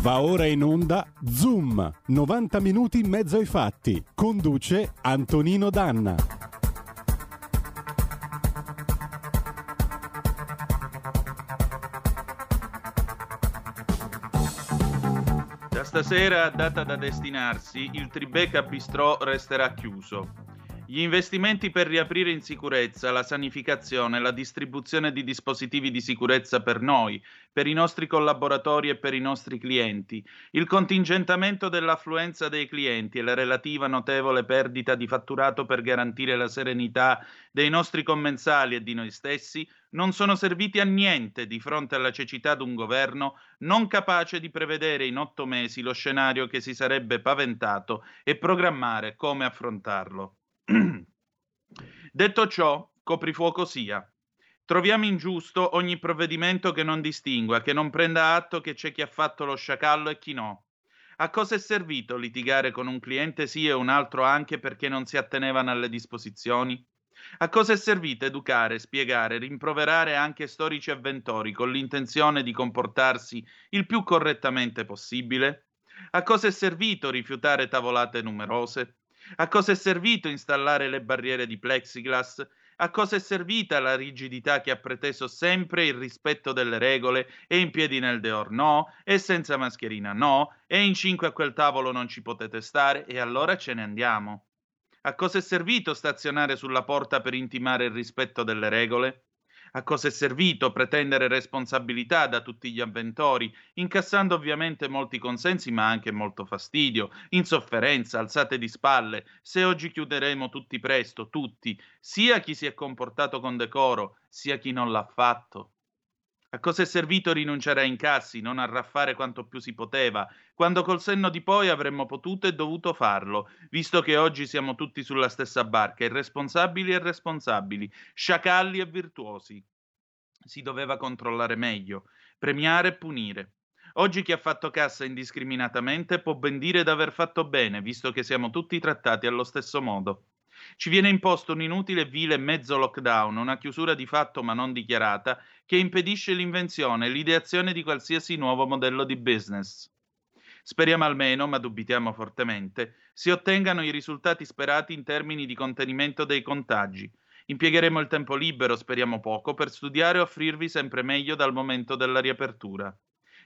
Va ora in onda Zoom, 90 minuti in mezzo ai fatti. Conduce Antonino Danna. Da stasera, data da destinarsi, il Tribeca Bistrò resterà chiuso. Gli investimenti per riaprire in sicurezza, la sanificazione, la distribuzione di dispositivi di sicurezza per noi, per i nostri collaboratori e per i nostri clienti, il contingentamento dell'affluenza dei clienti e la relativa notevole perdita di fatturato per garantire la serenità dei nostri commensali e di noi stessi, non sono serviti a niente di fronte alla cecità d'un governo non capace di prevedere in otto mesi lo scenario che si sarebbe paventato e programmare come affrontarlo. Detto ciò, coprifuoco sia. Troviamo ingiusto ogni provvedimento che non distingua, che non prenda atto che c'è chi ha fatto lo sciacallo e chi no. A cosa è servito litigare con un cliente sì e un altro anche perché non si attenevano alle disposizioni? A cosa è servito educare, spiegare, rimproverare anche storici avventori con l'intenzione di comportarsi il più correttamente possibile? A cosa è servito rifiutare tavolate numerose? A cosa è servito installare le barriere di plexiglass? A cosa è servita la rigidità che ha preteso sempre il rispetto delle regole e in piedi nel deor no, e senza mascherina no, e in cinque a quel tavolo non ci potete stare, e allora ce ne andiamo? A cosa è servito stazionare sulla porta per intimare il rispetto delle regole? A cosa è servito pretendere responsabilità da tutti gli avventori, incassando ovviamente molti consensi ma anche molto fastidio, insofferenza, alzate di spalle, se oggi chiuderemo tutti presto, tutti, sia chi si è comportato con decoro, sia chi non l'ha fatto? A cosa è servito rinunciare a incassi, non arraffare quanto più si poteva, quando col senno di poi avremmo potuto e dovuto farlo, visto che oggi siamo tutti sulla stessa barca, irresponsabili e responsabili, sciacalli e virtuosi. Si doveva controllare meglio, premiare e punire. Oggi chi ha fatto cassa indiscriminatamente può ben dire d'aver fatto bene, visto che siamo tutti trattati allo stesso modo. Ci viene imposto un inutile e vile mezzo lockdown, una chiusura di fatto ma non dichiarata, che impedisce l'invenzione e l'ideazione di qualsiasi nuovo modello di business. Speriamo almeno, ma dubitiamo fortemente, si ottengano i risultati sperati in termini di contenimento dei contagi. Impiegheremo il tempo libero, speriamo poco, per studiare e offrirvi sempre meglio dal momento della riapertura.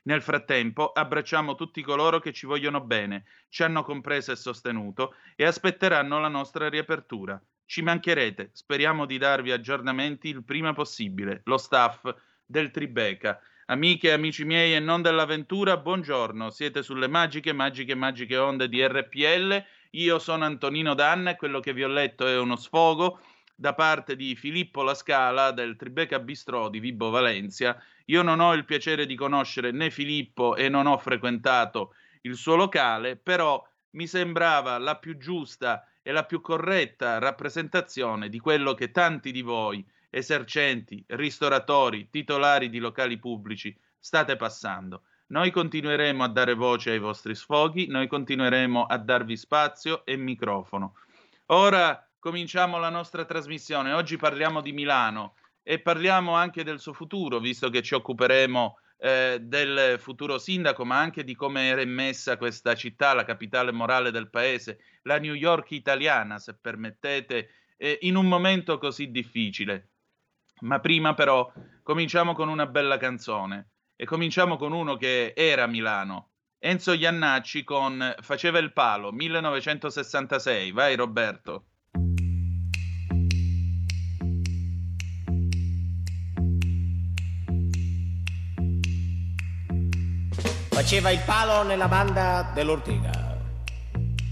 Nel frattempo abbracciamo tutti coloro che ci vogliono bene, ci hanno compreso e sostenuto e aspetteranno la nostra riapertura. Ci mancherete, speriamo di darvi aggiornamenti il prima possibile. Lo staff del Tribeca. Amiche e amici miei e non dell'avventura, buongiorno. Siete sulle magiche, magiche, magiche onde di RPL. Io sono Antonino Danna e quello che vi ho letto è uno sfogo da parte di Filippo Lascala del Tribeca Bistrò di Vibo Valencia. Io non ho il piacere di conoscere né Filippo e non ho frequentato il suo locale, però mi sembrava la più giusta e la più corretta rappresentazione di quello che tanti di voi, esercenti, ristoratori, titolari di locali pubblici, state passando. Noi continueremo a dare voce ai vostri sfoghi, noi continueremo a darvi spazio e microfono. Ora cominciamo la nostra trasmissione. Oggi parliamo di Milano e parliamo anche del suo futuro, visto che ci occuperemo eh, del futuro sindaco, ma anche di come era messa questa città, la capitale morale del paese, la New York italiana, se permettete, eh, in un momento così difficile. Ma prima però cominciamo con una bella canzone e cominciamo con uno che era a Milano. Enzo Iannacci con Faceva il palo, 1966. Vai Roberto. Faceva il palo nella banda dell'Ortega,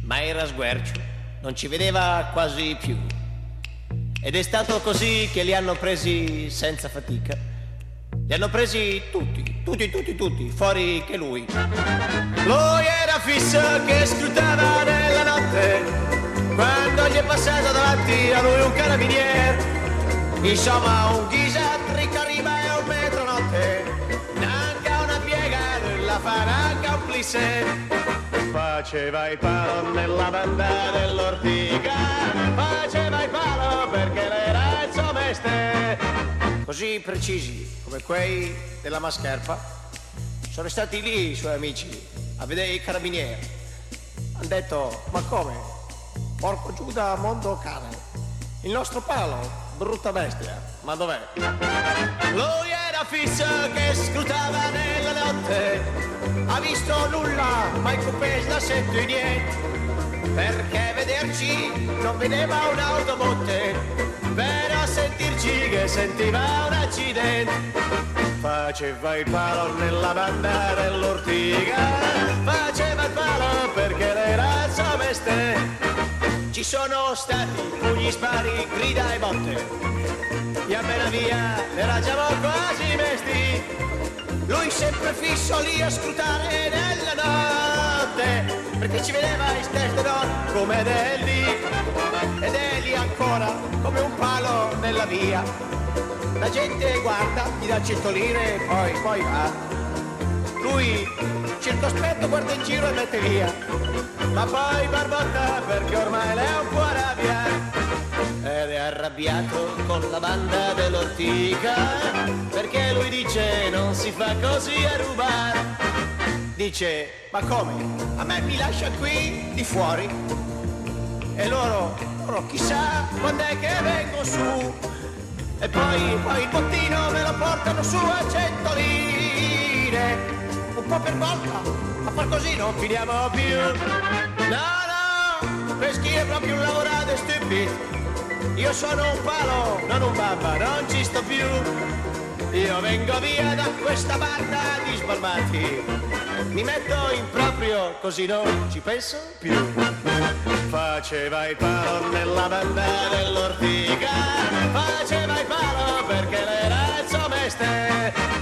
ma era sguercio, non ci vedeva quasi più. Ed è stato così che li hanno presi senza fatica. Li hanno presi tutti, tutti, tutti, tutti, fuori che lui. Lui era fisso che scrutava nella notte, quando gli è passato davanti a lui un carabiniere. Insomma, un ghisa farà complice faceva il palo nella banda dell'ortiga faceva il palo perché l'era il suo mestiere così precisi come quei della mascherpa sono stati lì i suoi amici a vedere i carabinieri. Hanno detto, ma come? Porco Giuda, mondo cane. Il nostro palo, brutta bestia, ma dov'è? Lui era fisso che scrutava nella notte, ha visto nulla, ma il coupé da sento e niente. Perché vederci non vedeva un'autobotte, però sentirci che sentiva un accidente. Faceva il palo nella banda dell'ortiga, faceva il palo perché era sua meste. Ci sono stati pugni, spari, grida e botte, e a via era già quasi mesti. Lui sempre fisso lì a scrutare nella notte, perché ci vedeva in testa no, come Delli, ed è lì ancora come un palo nella via la gente guarda, gli dà 100 lire e poi, poi va. Lui circospetto guarda in giro e mette via, ma poi barbotta perché ormai lei è un po' arrabbia. Ed è arrabbiato con la banda dell'ortica, perché lui dice non si fa così a rubare. Dice, ma come? A me mi lascia qui di fuori? E loro, loro chissà quando è che vengo su e poi, poi il bottino me lo portano su a cento lire, un po' per volta, a far così non finiamo più. No, no, peschi è proprio un lavorato stupido, io sono un palo, non un babba, non ci sto più. Io vengo via da questa banda di sbalmati, mi metto in proprio così non ci penso più. Faceva il palo nella banda dell'ortica, faceva il palo perché le razzo meste.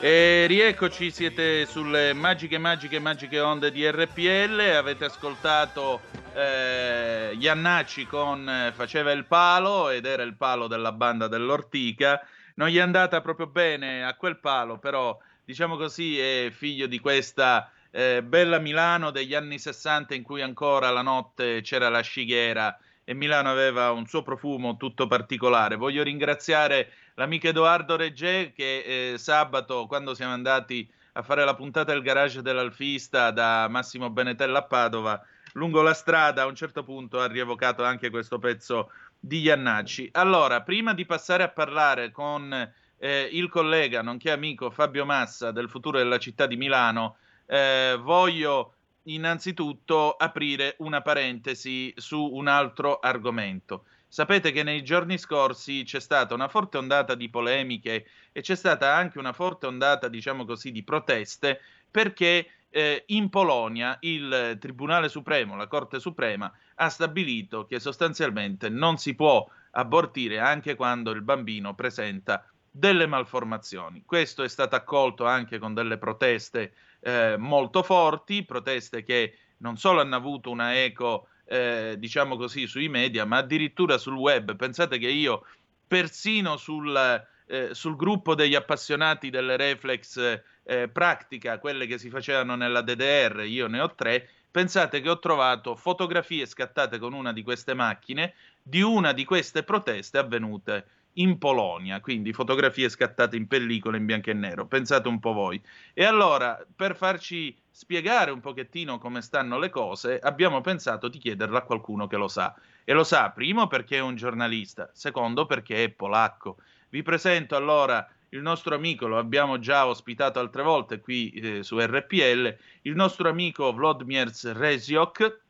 E rieccoci, siete sulle magiche, magiche, magiche onde di RPL, avete ascoltato eh, Iannacci con eh, Faceva il palo ed era il palo della banda dell'Ortica. Non gli è andata proprio bene a quel palo, però diciamo così è figlio di questa eh, bella Milano degli anni 60 in cui ancora la notte c'era la scighiera e Milano aveva un suo profumo tutto particolare. Voglio ringraziare l'amico Edoardo Reggè che eh, sabato, quando siamo andati a fare la puntata del garage dell'Alfista da Massimo Benetella a Padova, lungo la strada a un certo punto ha rievocato anche questo pezzo di Iannacci. Allora, prima di passare a parlare con eh, il collega, nonché amico Fabio Massa del futuro della città di Milano, eh, voglio innanzitutto aprire una parentesi su un altro argomento. Sapete che nei giorni scorsi c'è stata una forte ondata di polemiche e c'è stata anche una forte ondata, diciamo così, di proteste perché eh, in Polonia il Tribunale Supremo, la Corte Suprema, ha stabilito che sostanzialmente non si può abortire anche quando il bambino presenta delle malformazioni. Questo è stato accolto anche con delle proteste eh, molto forti, proteste che non solo hanno avuto una eco, eh, diciamo così, sui media, ma addirittura sul web. Pensate che io, persino sul, eh, sul gruppo degli appassionati delle reflex eh, pratica, quelle che si facevano nella DDR, io ne ho tre, pensate che ho trovato fotografie scattate con una di queste macchine di una di queste proteste avvenute in Polonia, quindi fotografie scattate in pellicola in bianco e nero, pensate un po' voi. E allora, per farci spiegare un pochettino come stanno le cose, abbiamo pensato di chiederlo a qualcuno che lo sa. E lo sa, primo perché è un giornalista, secondo perché è polacco. Vi presento allora il nostro amico, lo abbiamo già ospitato altre volte qui eh, su RPL, il nostro amico Vladimir Reziok,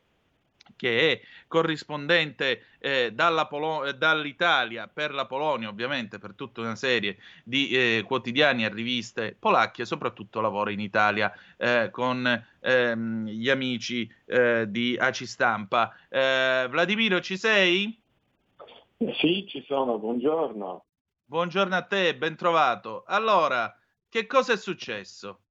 che è corrispondente eh, Polo- dall'Italia per la Polonia, ovviamente per tutta una serie di eh, quotidiani e riviste polacche, soprattutto lavora in Italia eh, con ehm, gli amici eh, di Aci Stampa. Eh, Vladimiro, ci sei? Sì, ci sono, buongiorno. Buongiorno a te, ben trovato. Allora, che cosa è successo?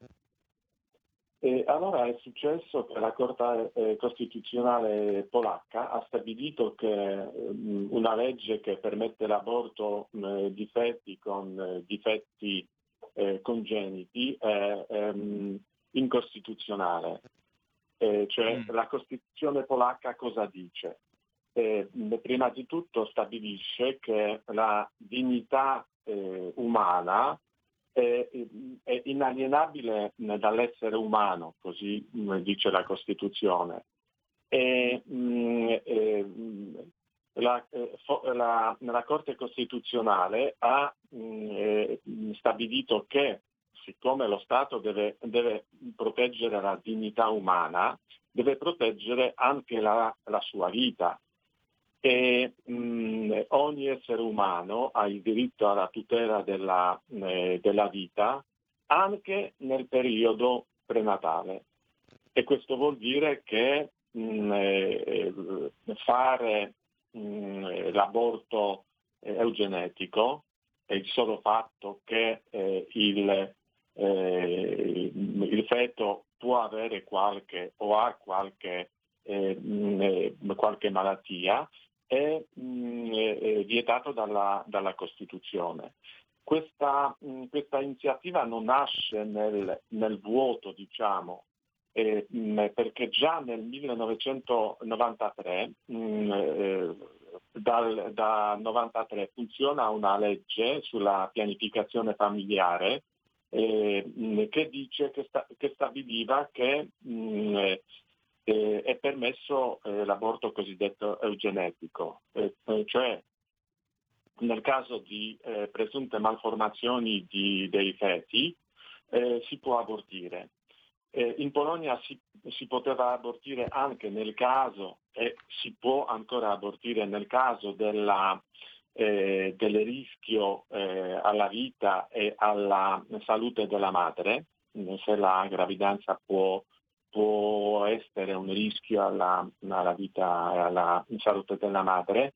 E allora è successo che la Corte eh, Costituzionale polacca ha stabilito che mh, una legge che permette l'aborto mh, difetti con eh, difetti eh, congeniti è ehm, incostituzionale. cioè mm. la Costituzione polacca cosa dice? prima di tutto stabilisce che la dignità umana è, inalienabile dall'essere umano, così dice la Costituzione. E, e, la, la, la, Corte Costituzionale ha eh, stabilito che siccome lo Stato deve, deve, proteggere la dignità umana, deve proteggere anche la, la sua vita. E mh, ogni essere umano ha il diritto alla tutela della, eh, della vita anche nel periodo prenatale. E questo vuol dire che mh, eh, fare mh, l'aborto eugenetico è il solo fatto che eh, il, eh, il feto può avere qualche o ha qualche, eh, mh, qualche malattia è, mh, è vietato dalla, dalla Costituzione. Questa, mh, questa, iniziativa non nasce nel, nel vuoto, diciamo, eh, perché già nel 1993, mh, eh, dal, da 93 funziona una legge sulla pianificazione familiare eh, che dice che, sta, che stabiliva che mh, eh, è permesso eh, l'aborto cosiddetto eugenetico, cioè nel caso di eh, presunte malformazioni di, dei feti eh, si può abortire. in Polonia si, si, poteva abortire anche nel caso, e si può ancora abortire nel caso della, eh, del rischio eh, alla vita e alla salute della madre, se la gravidanza può, può essere un rischio alla, alla vita e alla salute della madre,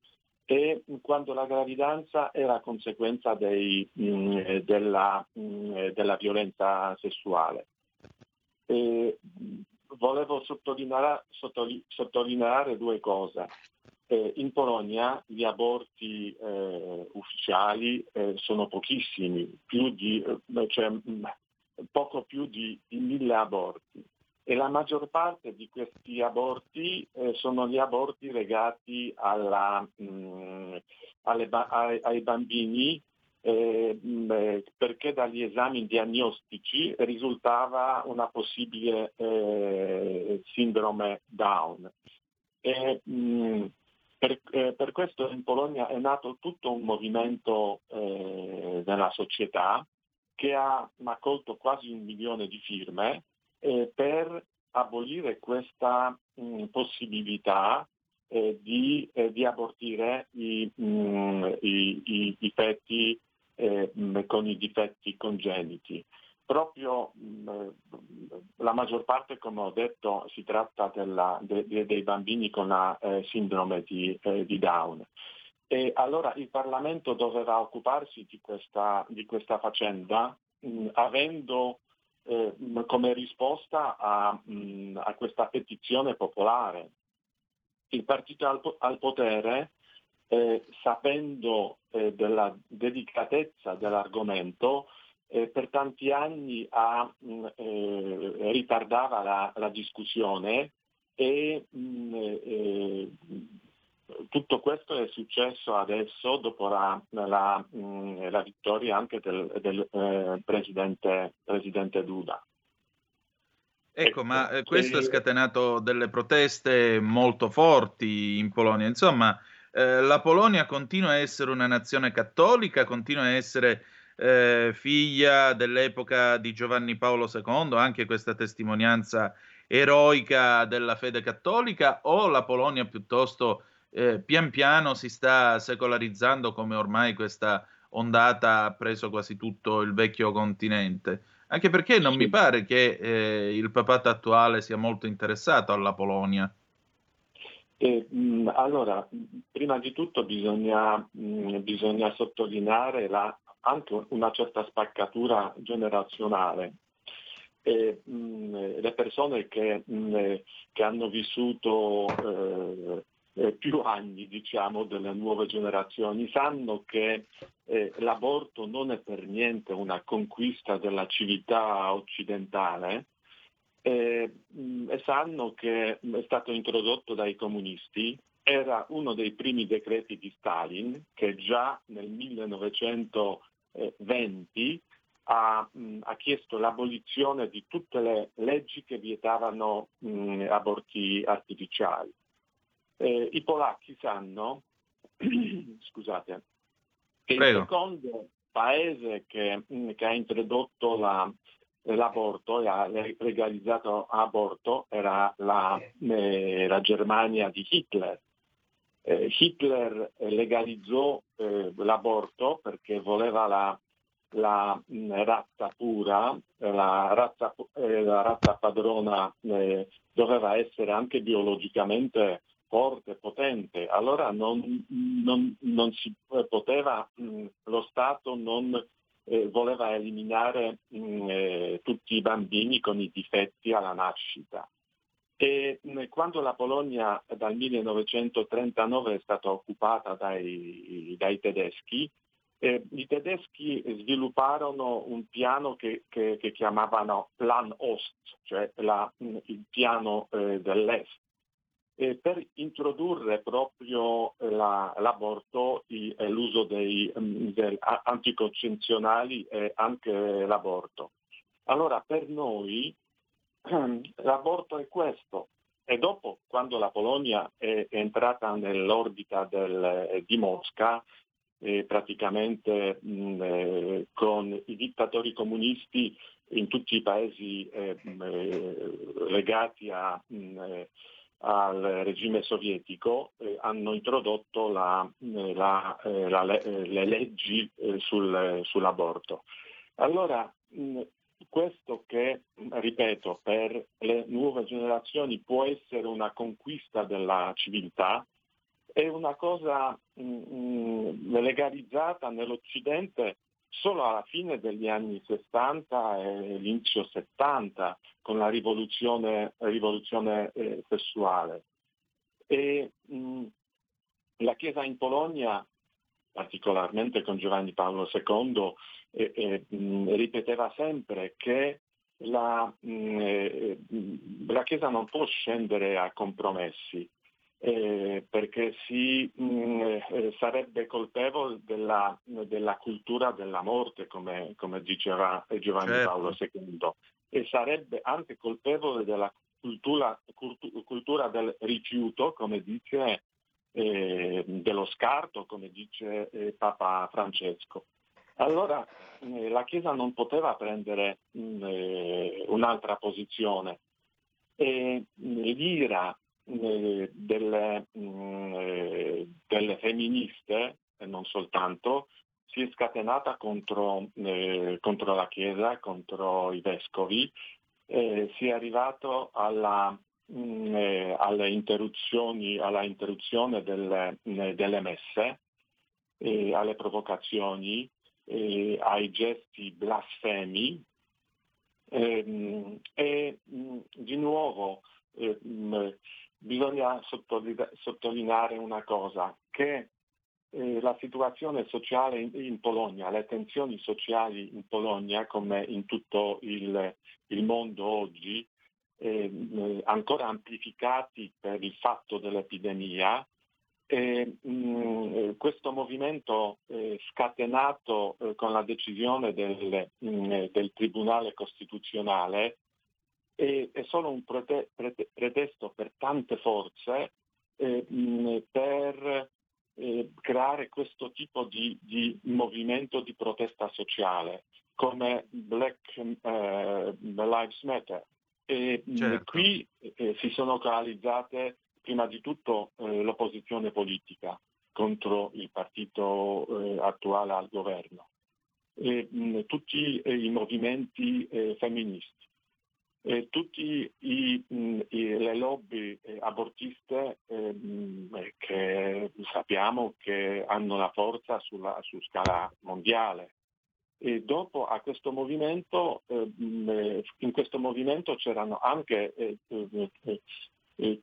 e quando la gravidanza era conseguenza dei, mh, mm, della, mh, mm, della, violenza sessuale. E volevo sottolineare, sottolineare, due cose eh, in Polonia gli aborti eh, ufficiali eh, sono pochissimi, più di, eh, cioè, mm, poco più di, di, mille aborti e la maggior parte di questi aborti eh, sono gli aborti legati alla, mh, mm, alle, ai, ai, bambini eh, mh, mm, perché dagli esami diagnostici risultava una possibile sindrome Down. E, mh, per, eh, per, questo in Polonia è nato tutto un movimento eh, nella società che ha accolto quasi un milione di firme eh, per abolire questa mh, possibilità eh, di, eh, di, abortire i, mh, i, i, i fetti eh, mh, con i difetti congeniti proprio mm, la maggior parte, come ho detto, si tratta della, de, de, dei bambini con la eh, sindrome di, eh, di, Down. E allora il Parlamento doveva occuparsi di questa, di questa faccenda mh, mm, avendo eh, come risposta a, mh, mm, a, questa petizione popolare. Il partito al, al potere, eh, sapendo eh, della delicatezza dell'argomento, eh, per tanti anni ha, mh, mm, eh, ritardava la, la, discussione e mh, mm, tutto questo è successo adesso dopo la, la, mm, la vittoria anche del, del eh, presidente, presidente, Duda. Ecco, ma eh, questo ha scatenato delle proteste molto forti in Polonia. Insomma, eh, la Polonia continua a essere una nazione cattolica, continua a essere eh, figlia dell'epoca di Giovanni Paolo II, anche questa testimonianza eroica della fede cattolica, o la Polonia piuttosto eh, pian piano si sta secolarizzando come ormai questa ondata ha preso quasi tutto il vecchio continente? Anche perché non sì. mi pare che eh, il papato attuale sia molto interessato alla Polonia. Eh, mh, allora, prima di tutto bisogna, mh, bisogna sottolineare la anche una certa spaccatura generazionale. E, mh, le persone che, che hanno vissuto eh, eh, più anni diciamo, delle nuove generazioni sanno che eh, l'aborto non è per niente una conquista della civiltà occidentale e, mh, e sanno che è stato introdotto dai comunisti era uno dei primi decreti di Stalin che già nel 1920 ha, mh, ha, chiesto l'abolizione di tutte le leggi che vietavano mh, aborti artificiali. Eh, I polacchi sanno, scusate, che Prego. il secondo paese che, mh, che ha introdotto la, l'aborto e ha legalizzato l'aborto era la, eh, la Germania di Hitler. Eh, Hitler legalizzò eh, l'aborto perché voleva la la mm, razza pura, la razza, eh, la razza padrona eh, doveva essere anche biologicamente forte, potente, allora non, non, non si poteva, mm, lo Stato non eh, voleva eliminare mm, eh, tutti i bambini con i difetti alla nascita. E quando la Polonia dal 1939 è stata occupata dai, dai tedeschi, eh, I tedeschi svilupparono un piano che, che, che chiamavano Plan Ost, cioè la, il piano eh, dell'Est, eh, per introdurre proprio la, l'aborto e l'uso dei, mm, dei anticoncezionali e anche l'aborto. Allora per noi l'aborto è questo, e dopo, quando la Polonia è entrata nell'orbita del, di Mosca, eh, praticamente mh, eh, con i dittatori comunisti in tutti i paesi eh, eh, legati a, mh, eh, al regime sovietico eh, hanno introdotto la, la, la, le leggi sul, sull'aborto. Allora, questo che, ripeto, per le nuove generazioni può essere una conquista della civiltà, è una cosa mh, mm, mm, legalizzata nell'Occidente solo alla fine degli anni 60 e l'inizio 70 con la rivoluzione, rivoluzione eh, sessuale. E, mh, mm, la Chiesa in Polonia, particolarmente con Giovanni Paolo II, eh, eh, ripeteva sempre che la, eh, la Chiesa non può scendere a compromessi, eh, perché si mh, mm, eh, sarebbe colpevole della, della, cultura della morte, come, come diceva Giovanni certo. Paolo II, e sarebbe anche colpevole della cultura, cultu- cultura del rifiuto, come dice, eh, dello scarto, come dice eh, Papa Francesco. Allora eh, la Chiesa non poteva prendere mh, mm, eh, un'altra posizione e l'ira delle, mh, mm, eh, delle, femministe, e non soltanto, si è scatenata contro, eh, contro la Chiesa, contro i vescovi, eh, si è arrivato alla, mm, eh, alle interruzioni, alla interruzione delle, delle messe, alle provocazioni, ai gesti blasfemi. Ehm, e di nuovo bisogna sottolineare una cosa, che eh, la situazione sociale in, Polonia, le tensioni sociali in Polonia, come in tutto il, il mondo oggi, eh, ancora amplificati per il fatto dell'epidemia, e, mh, mm, questo movimento eh, scatenato eh, con la decisione del, mh, mm, del Tribunale Costituzionale è, è solo un prete, prete, pretesto per tante forze eh, mh, per eh, creare questo tipo di, di, movimento di protesta sociale come Black eh, Lives Matter. E certo. qui eh, si sono coalizzate prima di tutto eh, l'opposizione politica contro il partito eh, attuale al governo, e, mh, tutti i movimenti femministi eh, tutte le lobby eh, abortiste eh, che sappiamo che hanno la forza sulla, su scala mondiale. E dopo a questo movimento, ehm, eh, in questo movimento c'erano anche eh,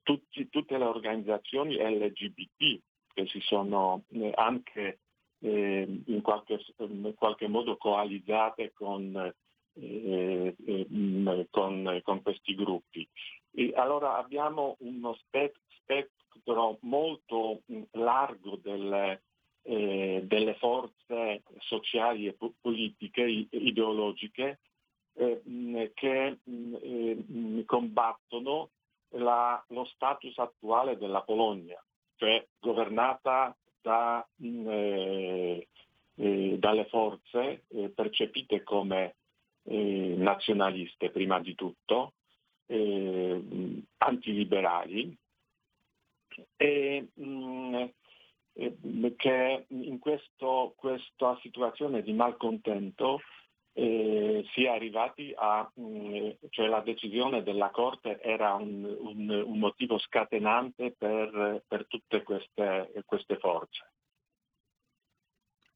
tutti, tutte le organizzazioni LGBT che si sono anche in qualche, in qualche modo coalizzate con eh, con, questi gruppi. E allora abbiamo uno spettro molto largo delle, eh, delle forze sociali e politiche, ideologiche, eh, che mh, combattono la, lo status attuale della Polonia, cioè governata da, eh, eh, dalle forze eh, percepite come eh, nazionaliste prima di tutto, eh, antiliberali, e mh, che in questo, questa situazione di malcontento eh, si è arrivati a, mh, cioè la decisione della Corte era un, un, un motivo scatenante per, per tutte queste, queste, forze.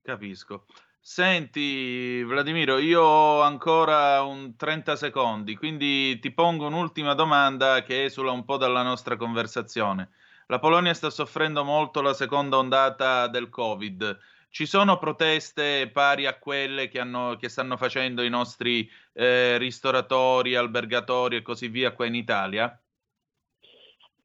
Capisco. Senti Vladimiro, io ho ancora un 30 secondi, quindi ti pongo un'ultima domanda che esula un po' dalla nostra conversazione. La Polonia sta soffrendo molto la seconda ondata del Covid ci sono proteste pari a quelle che, hanno, che stanno facendo i nostri eh, ristoratori, albergatori e così via qua in Italia?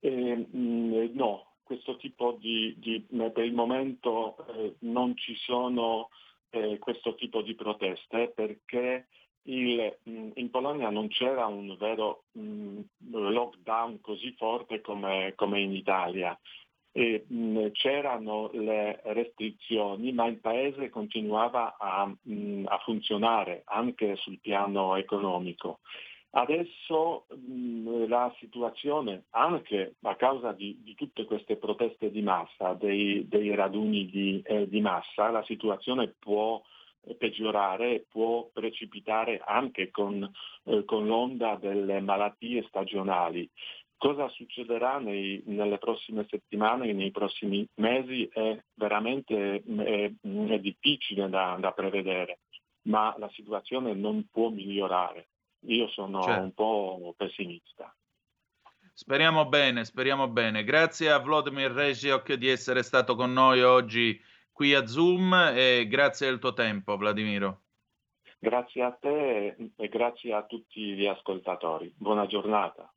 Eh, no, questo tipo di, di per il momento eh, non ci sono eh, questo tipo di proteste perché il, in Polonia non c'era un vero mh, lockdown così forte come, come in Italia e, mh, c'erano le restrizioni, ma il paese continuava a, mh, a funzionare anche sul piano economico. Adesso mh, la situazione, anche a causa di, di, tutte queste proteste di massa, dei, dei raduni di, eh, di, massa, la situazione può peggiorare, può precipitare anche con, eh, con l'onda delle malattie stagionali. Cosa succederà nei, nelle prossime settimane, nei prossimi mesi è veramente è, è difficile da, da, prevedere, ma la situazione non può migliorare. Io sono certo. un po' pessimista. Speriamo bene, speriamo bene. Grazie a Vladimir Regiok di essere stato con noi oggi qui a Zoom e grazie del tuo tempo, Vladimiro. Grazie a te e grazie a tutti gli ascoltatori. Buona giornata.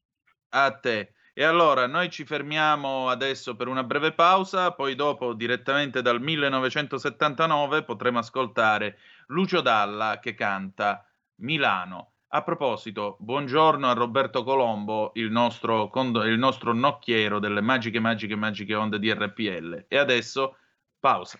A te. E allora noi ci fermiamo adesso per una breve pausa, poi dopo direttamente dal 1979 potremo ascoltare Lucio Dalla che canta Milano. A proposito, buongiorno a Roberto Colombo, il nostro, il nostro nocchiero delle magiche, magiche, magiche onde di RPL. E adesso pausa.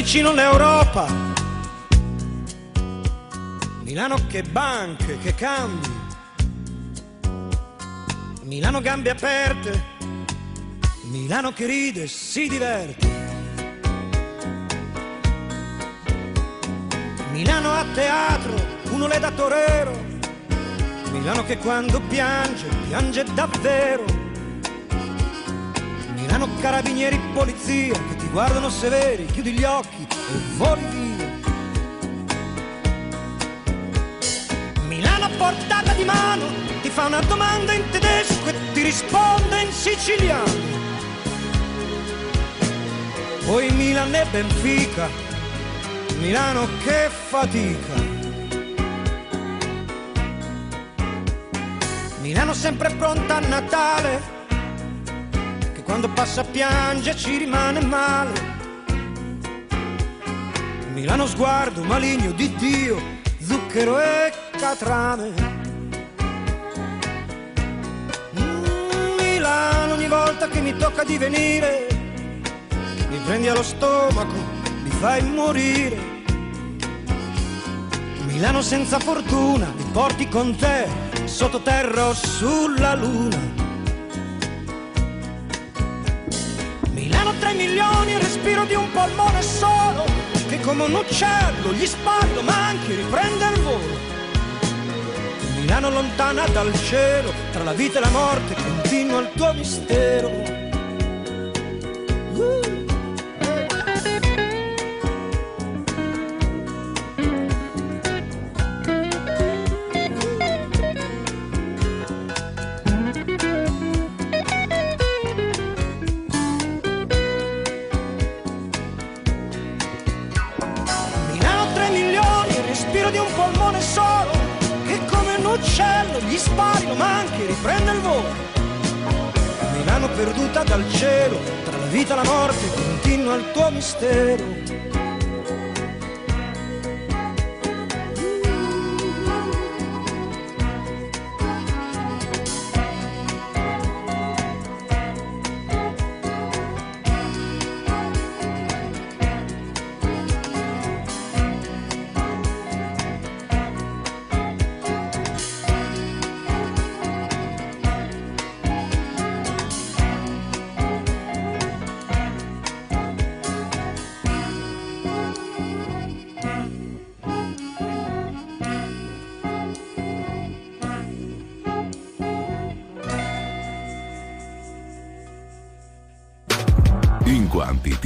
Vicino all'Europa, Milano che banche, che cambi, Milano gambe aperte, Milano che ride, si diverte. Milano a teatro, uno le da torero, Milano che quando piange, piange davvero. Milano carabinieri, polizia, che ti guardano severi, chiudi gli occhi e voli via. Milano a portata di mano, ti fa una domanda in tedesco e ti risponde in siciliano. Poi Milan e Benfica, Milano che fatica. Milano sempre pronta a Natale, quando passa piange ci rimane male. Milano sguardo maligno di Dio, zucchero e catrame. Mm, Milano ogni volta che mi tocca di venire, mi prendi allo stomaco, mi fai morire. Milano senza fortuna, mi porti con te, sottoterra o sulla luna. Milano 3 milioni, il respiro di un polmone solo, che come un uccello gli spari, lo manchi, riprende il volo. Milano lontana dal cielo, tra la vita e la morte, continua il tuo mistero. Uh. Perduta dal cielo, tra la vita e la morte, continua il tuo mistero.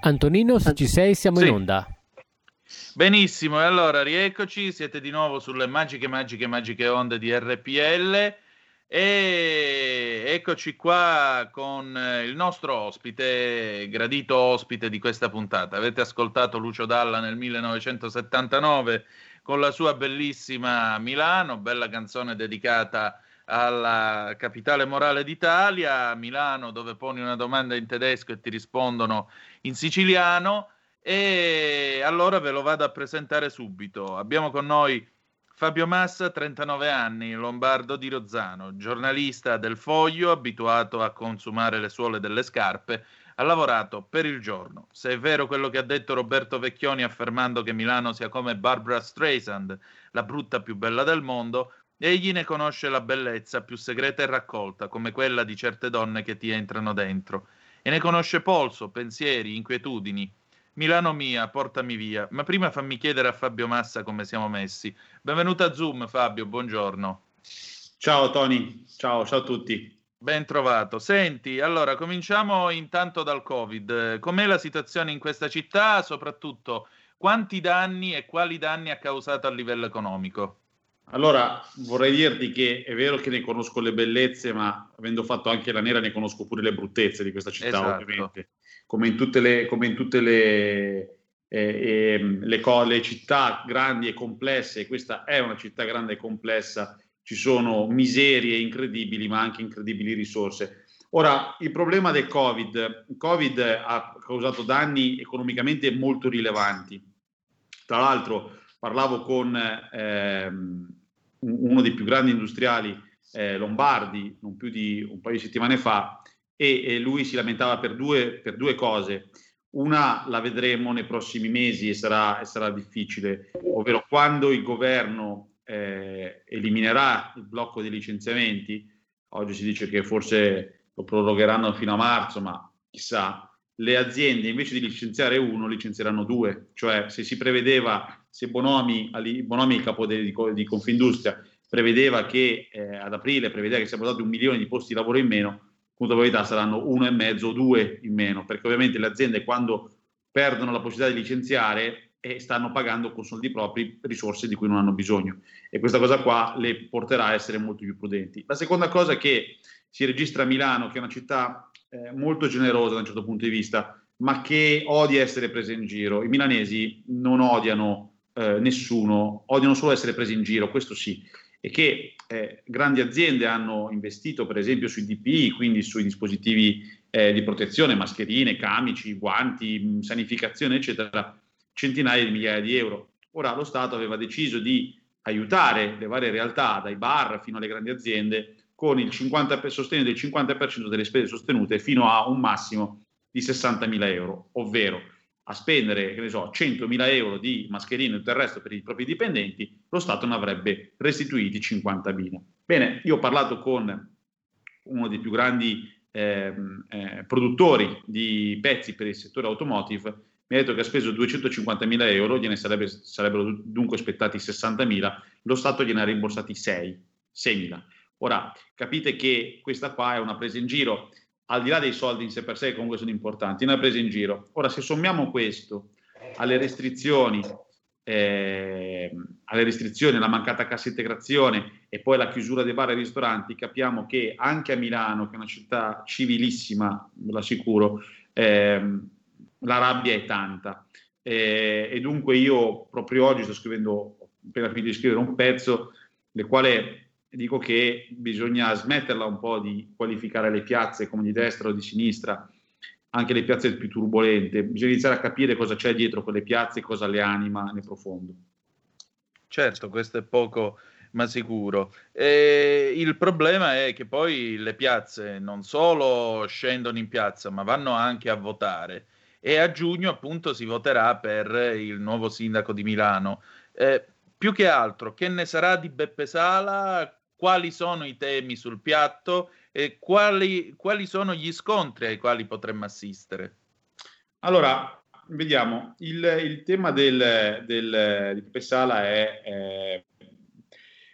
Antonino, se ci sei, siamo Sì. in onda. Benissimo, e allora rieccoci, siete di nuovo sulle magiche, magiche, magiche onde di RPL e eccoci qua con eh, il nostro ospite, gradito ospite di questa puntata. Avete ascoltato Lucio Dalla nel 1979 con la sua bellissima Milano, bella canzone dedicata alla capitale morale d'Italia, Milano, dove poni una domanda in tedesco e ti rispondono in siciliano. E allora ve lo vado a presentare subito. Abbiamo con noi Fabio Massa, 39 anni, lombardo di Rozzano, giornalista del Foglio, abituato a consumare le suole delle scarpe, ha lavorato per il giorno. Se è vero quello che ha detto Roberto Vecchioni affermando che Milano sia come Barbara Streisand, la brutta più bella del mondo, egli ne conosce la bellezza più segreta e raccolta, come quella di certe donne che ti entrano dentro, e ne conosce polso, pensieri, inquietudini. Milano mia, portami via. Ma prima fammi chiedere a Fabio Massa come siamo messi. Benvenuto a Zoom, Fabio, buongiorno. Ciao Tony, ciao, ciao a tutti. Ben trovato. Senti, allora cominciamo intanto dal Covid. Com'è la situazione in questa città? Soprattutto quanti danni e quali danni ha causato a livello economico? Allora, vorrei dirti che è vero che ne conosco le bellezze, ma avendo fatto anche la nera ne conosco pure le bruttezze di questa città, Esatto. ovviamente. Come in tutte le, come in tutte le, eh, ehm, le, co- le città grandi e complesse, questa è una città grande e complessa, ci sono miserie incredibili, ma anche incredibili risorse. Ora, il problema del Covid, il Covid ha causato danni economicamente molto rilevanti. Tra l'altro, parlavo con ehm, uno dei più grandi industriali eh, lombardi non più di un paio di settimane fa e, e lui si lamentava per due, per due, cose. Una la vedremo nei prossimi mesi e sarà, e sarà difficile, ovvero quando il governo eh, eliminerà il blocco dei licenziamenti, oggi si dice che forse lo prorogheranno fino a marzo, ma chissà, le aziende invece di licenziare uno licenzieranno due, cioè se si prevedeva, se Bonomi, Bonomi il capo di, di Confindustria, prevedeva che eh, ad aprile prevedeva che sarebbero stati un milione di posti di lavoro in meno, con probabilità saranno uno e mezzo o due in meno, perché ovviamente le aziende quando perdono la possibilità di licenziare e stanno pagando con soldi propri risorse di cui non hanno bisogno e questa cosa qua le porterà a essere molto più prudenti. La seconda cosa è che si registra a Milano, che è una città eh, molto generosa da un certo punto di vista, ma che odia essere presa in giro. I milanesi non odiano eh, nessuno, odiano solo essere presi in giro, questo sì, e che eh, grandi aziende hanno investito per esempio sui DPI, quindi sui dispositivi eh, di protezione, mascherine, camici, guanti, sanificazione, eccetera, centinaia di migliaia di euro. Ora lo Stato aveva deciso di aiutare le varie realtà, dai bar fino alle grandi aziende, con il 50, sostegno del 50% delle spese sostenute fino a un massimo di 60.000 euro, ovvero a spendere, che ne so, 100.000 euro di mascherine e tutto il resto per i propri dipendenti, lo Stato ne avrebbe restituiti 50.000. Bene, io ho parlato con uno dei più grandi eh, eh, produttori di pezzi per il settore automotive mi ha detto che ha speso 250.000 euro, gliene sarebbe, sarebbero dunque aspettati 60.000, lo Stato gliene ha rimborsati 6, 6.000. Ora, capite che questa qua è una presa in giro, al di là dei soldi in sé per sé, comunque sono importanti, una presa in giro. Ora, se sommiamo questo alle restrizioni, eh, alle restrizioni, alla mancata cassa integrazione e poi la chiusura dei bar e ristoranti, capiamo che anche a Milano, che è una città civilissima, ve lo assicuro, eh, la rabbia è tanta. Eh, e dunque io proprio oggi sto scrivendo, appena finito di scrivere un pezzo, nel quale dico che bisogna smetterla un po' di qualificare le piazze come di destra o di sinistra, anche le piazze più turbolente, bisogna iniziare a capire cosa c'è dietro quelle piazze cosa le anima nel profondo. Certo, questo è poco ma sicuro. E il problema è che poi le piazze non solo scendono in piazza, ma vanno anche a votare e a giugno appunto si voterà per il nuovo sindaco di Milano. Eh, più che altro, che ne sarà di Beppe Sala? Quali sono i temi sul piatto e quali, quali sono gli scontri ai quali potremmo assistere? Allora, vediamo, il, il tema del, del, di Beppe Sala è, è,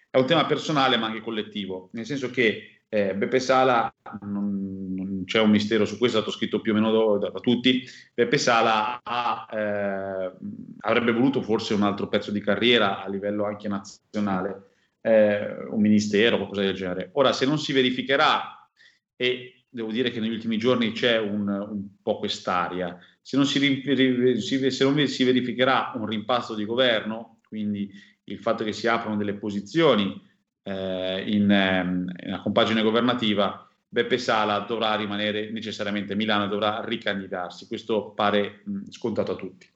è, un tema personale ma anche collettivo, nel senso che eh, Beppe Sala non, c'è un mistero su questo, è stato scritto più o meno da, da tutti. Peppe Sala ha, eh, avrebbe voluto forse un altro pezzo di carriera a livello anche nazionale, eh, un ministero, qualcosa del genere. Ora, se non si verificherà, e devo dire che negli ultimi giorni c'è un, un po' quest'aria, se non si, se non si verificherà un rimpasto di governo, quindi il fatto che si aprono delle posizioni eh, in, ehm, in compagine governativa, Beppe Sala dovrà rimanere necessariamente a Milano, dovrà ricandidarsi, questo pare mh, scontato a tutti.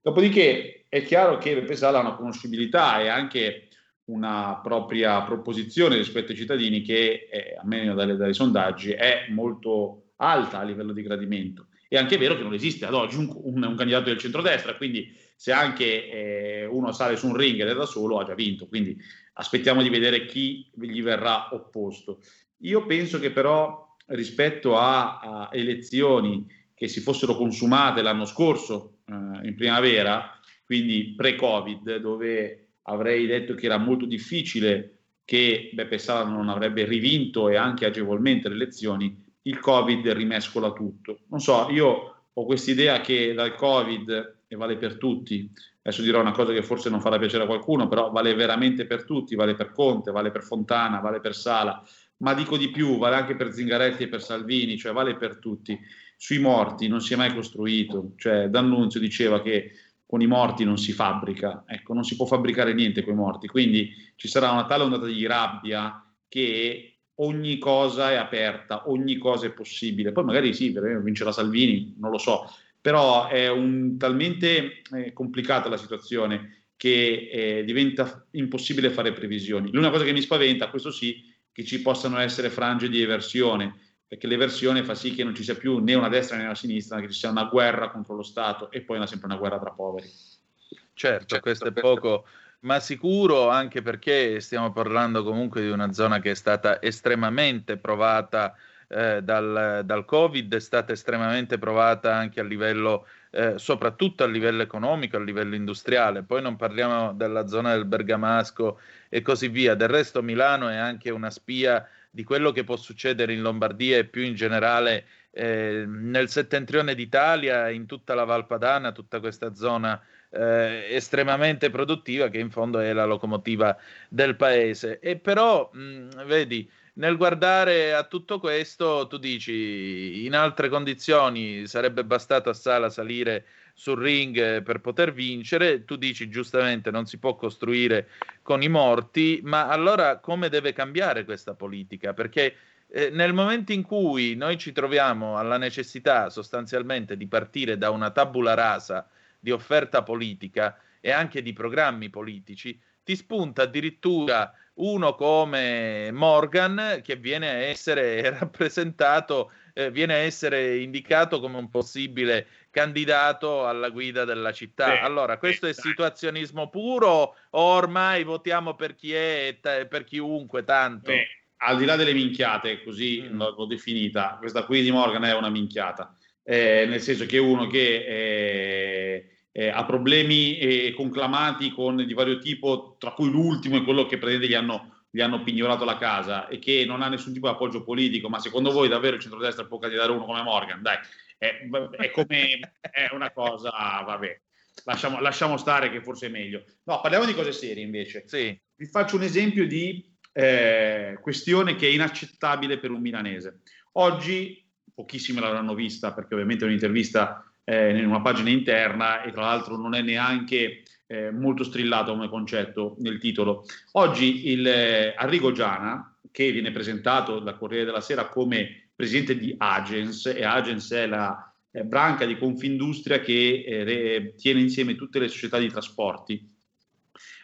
Dopodiché è chiaro che Beppe Sala ha una conoscibilità e anche una propria proposizione rispetto ai cittadini che, eh, almeno dalle, dai sondaggi, è molto alta a livello di gradimento. È anche vero che non esiste ad oggi un, un, un candidato del centrodestra, quindi se anche eh, uno sale su un ring ed è da solo ha già vinto, quindi aspettiamo di vedere chi gli verrà opposto. Io penso che però rispetto a, a elezioni che si fossero consumate l'anno scorso eh, in primavera, quindi pre-Covid, dove avrei detto che era molto difficile che Beppe Sala non avrebbe rivinto e anche agevolmente le elezioni, il Covid rimescola tutto. Non so, io ho questa idea che dal Covid, e vale per tutti, adesso dirò una cosa che forse non farà piacere a qualcuno, però vale veramente per tutti, vale per Conte, vale per Fontana, vale per Sala, ma dico di più, vale anche per Zingaretti e per Salvini, cioè vale per tutti. Sui morti non si è mai costruito, cioè D'Annunzio diceva che con i morti non si fabbrica, ecco, non si può fabbricare niente con i morti, quindi ci sarà una tale ondata di rabbia che ogni cosa è aperta, ogni cosa è possibile. Poi magari sì, vincerà Salvini, non lo so, però è un, talmente eh, complicata la situazione che eh, diventa impossibile fare previsioni. L'unica cosa che mi spaventa, questo sì, che ci possano essere frange di eversione, perché l'eversione fa sì che non ci sia più né una destra né una sinistra, ma che ci sia una guerra contro lo Stato e poi una, sempre una guerra tra poveri. Certo, certo questo è poco, ma sicuro anche perché stiamo parlando comunque di una zona che è stata estremamente provata eh, dal, dal, Covid, è stata estremamente provata anche a livello eh, soprattutto a livello economico, a livello industriale. Poi non parliamo della zona del Bergamasco e così via. Del resto Milano è anche una spia di quello che può succedere in Lombardia e più in generale eh, nel settentrione d'Italia, in tutta la Valpadana, tutta questa zona eh, estremamente produttiva che in fondo è la locomotiva del paese. E però, mh, vedi, nel guardare a tutto questo, tu dici in altre condizioni sarebbe bastato a Sala salire sul ring per poter vincere, tu dici giustamente non si può costruire con i morti, ma allora come deve cambiare questa politica? Perché eh, nel momento in cui noi ci troviamo alla necessità sostanzialmente di partire da una tabula rasa di offerta politica e anche di programmi politici, ti spunta addirittura uno come Morgan che viene a essere rappresentato, eh, viene a essere indicato come un possibile candidato alla guida della città. Beh, allora, questo è situazionismo puro o ormai votiamo per chi è e per chiunque tanto? Beh, al di là delle minchiate, così mm. l'ho definita, questa qui di Morgan è una minchiata, eh, nel senso che uno che... Eh, eh, ha problemi eh, conclamati con, di vario tipo, tra cui l'ultimo è quello che praticamente gli hanno, gli hanno pignorato la casa e che non ha nessun tipo di appoggio politico, ma secondo voi davvero il centrodestra può candidare uno come Morgan? Dai, è, è come è una cosa, vabbè. Lasciamo, lasciamo, stare che forse è meglio. No, parliamo di cose serie invece. Sì. Vi faccio un esempio di eh, questione che è inaccettabile per un milanese. Oggi, pochissimi l'avranno vista perché ovviamente è un'intervista eh, in una pagina interna e tra l'altro non è neanche eh, molto strillato come concetto nel titolo. Oggi il eh, Arrigo Giana, che viene presentato dal Corriere della Sera come presidente di Agens, e Agens è la eh, branca di Confindustria che eh, re, tiene insieme tutte le società di trasporti,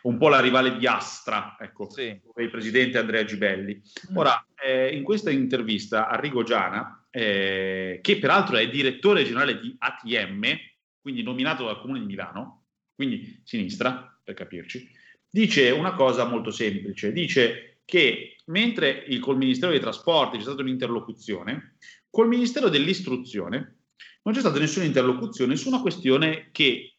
un po' la rivale di Astra, ecco, sì. il presidente Andrea Gibelli. Mm. Ora, eh, in questa intervista Arrigo Giana eh, che peraltro è direttore generale di ATM, quindi nominato dal Comune di Milano, quindi sinistra, per capirci, dice una cosa molto semplice, dice che mentre il, col Ministero dei Trasporti c'è stata un'interlocuzione, col Ministero dell'Istruzione non c'è stata nessuna interlocuzione su una questione che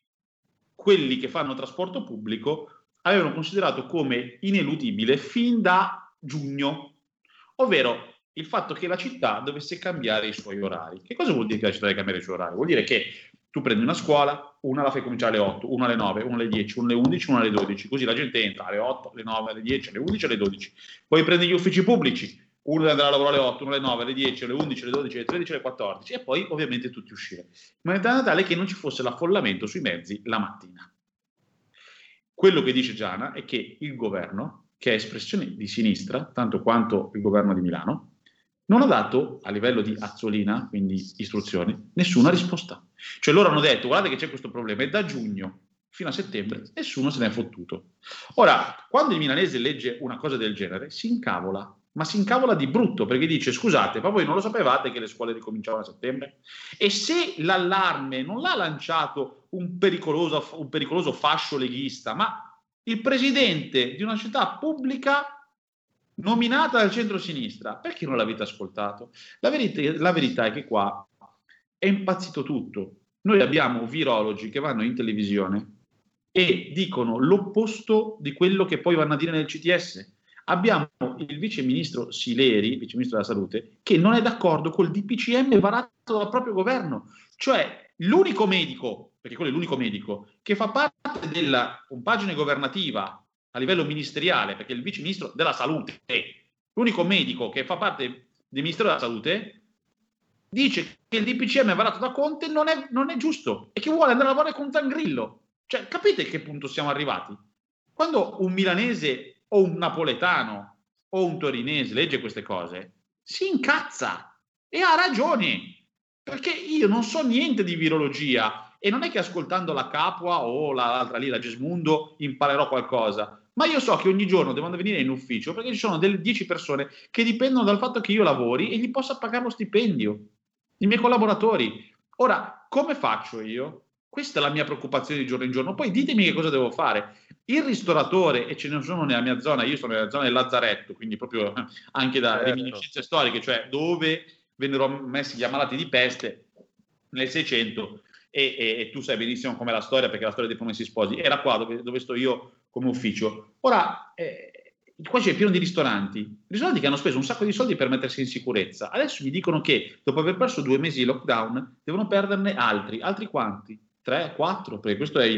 quelli che fanno trasporto pubblico avevano considerato come ineludibile fin da giugno, ovvero il fatto che la città dovesse cambiare i suoi orari. Che cosa vuol dire che la città deve cambiare i suoi orari? Vuol dire che tu prendi una scuola, una la fai cominciare alle 8, una alle 9, una alle 10, una alle 11, una alle 12, così la gente entra alle 8, alle 9, alle 10, alle 11, alle 12. Poi prendi gli uffici pubblici, uno andare a lavorare alle 8, uno alle 9, alle 10, alle 11, alle 12, alle 13, alle 14 e poi ovviamente tutti uscire. In maniera tale che non ci fosse l'affollamento sui mezzi la mattina. Quello che dice Giana è che il governo, che è espressione di sinistra, tanto quanto il governo di Milano, non ha dato a livello di Azzolina, quindi istruzioni, nessuna risposta. Cioè loro hanno detto guardate che c'è questo problema e da giugno fino a settembre nessuno se ne è fottuto. Ora, quando il milanese legge una cosa del genere, si incavola, ma si incavola di brutto perché dice scusate, ma voi non lo sapevate che le scuole ricominciavano a settembre? E se l'allarme non l'ha lanciato un pericoloso, un pericoloso fascio leghista, ma il presidente di una città pubblica nominata dal centro-sinistra, perché non l'avete ascoltato? La verità, la verità è che qua è impazzito tutto. Noi abbiamo virologi che vanno in televisione e dicono l'opposto di quello che poi vanno a dire nel CTS. Abbiamo il vice ministro Sileri, vice ministro della salute, che non è d'accordo col DPCM varato dal proprio governo. Cioè, l'unico medico, perché quello è l'unico medico, che fa parte della compagine governativa a livello ministeriale, perché il vice ministro della salute, l'unico medico che fa parte del Ministero della Salute, dice che il DPCM varato da Conte non è, non è giusto e che vuole andare a lavorare con Zangrillo. Cioè, capite a che punto siamo arrivati? Quando un milanese o un napoletano o un torinese legge queste cose, si incazza e ha ragione, perché io non so niente di virologia e non è che ascoltando la Capua o l'altra lì, la Gesmundo, imparerò qualcosa ma io so che ogni giorno devono venire in ufficio perché ci sono delle 10 persone che dipendono dal fatto che io lavori e gli possa pagare lo stipendio, i miei collaboratori. Ora, come faccio io? Questa è la mia preoccupazione di giorno in giorno. Poi ditemi che cosa devo fare. Il ristoratore, e ce ne sono nella mia zona, io sono nella zona del Lazzaretto, quindi proprio anche da certo. reminiscenze storiche, cioè dove vennero messi gli ammalati di peste nel 600 e, e, e tu sai benissimo com'è la storia, perché la storia dei promessi sposi era qua dove, dove sto io come ufficio. Ora, eh, qua c'è pieno di ristoranti, ristoranti che hanno speso un sacco di soldi per mettersi in sicurezza. Adesso gli dicono che dopo aver perso due mesi di lockdown devono perderne altri. Altri quanti? Tre, quattro? Perché questa è,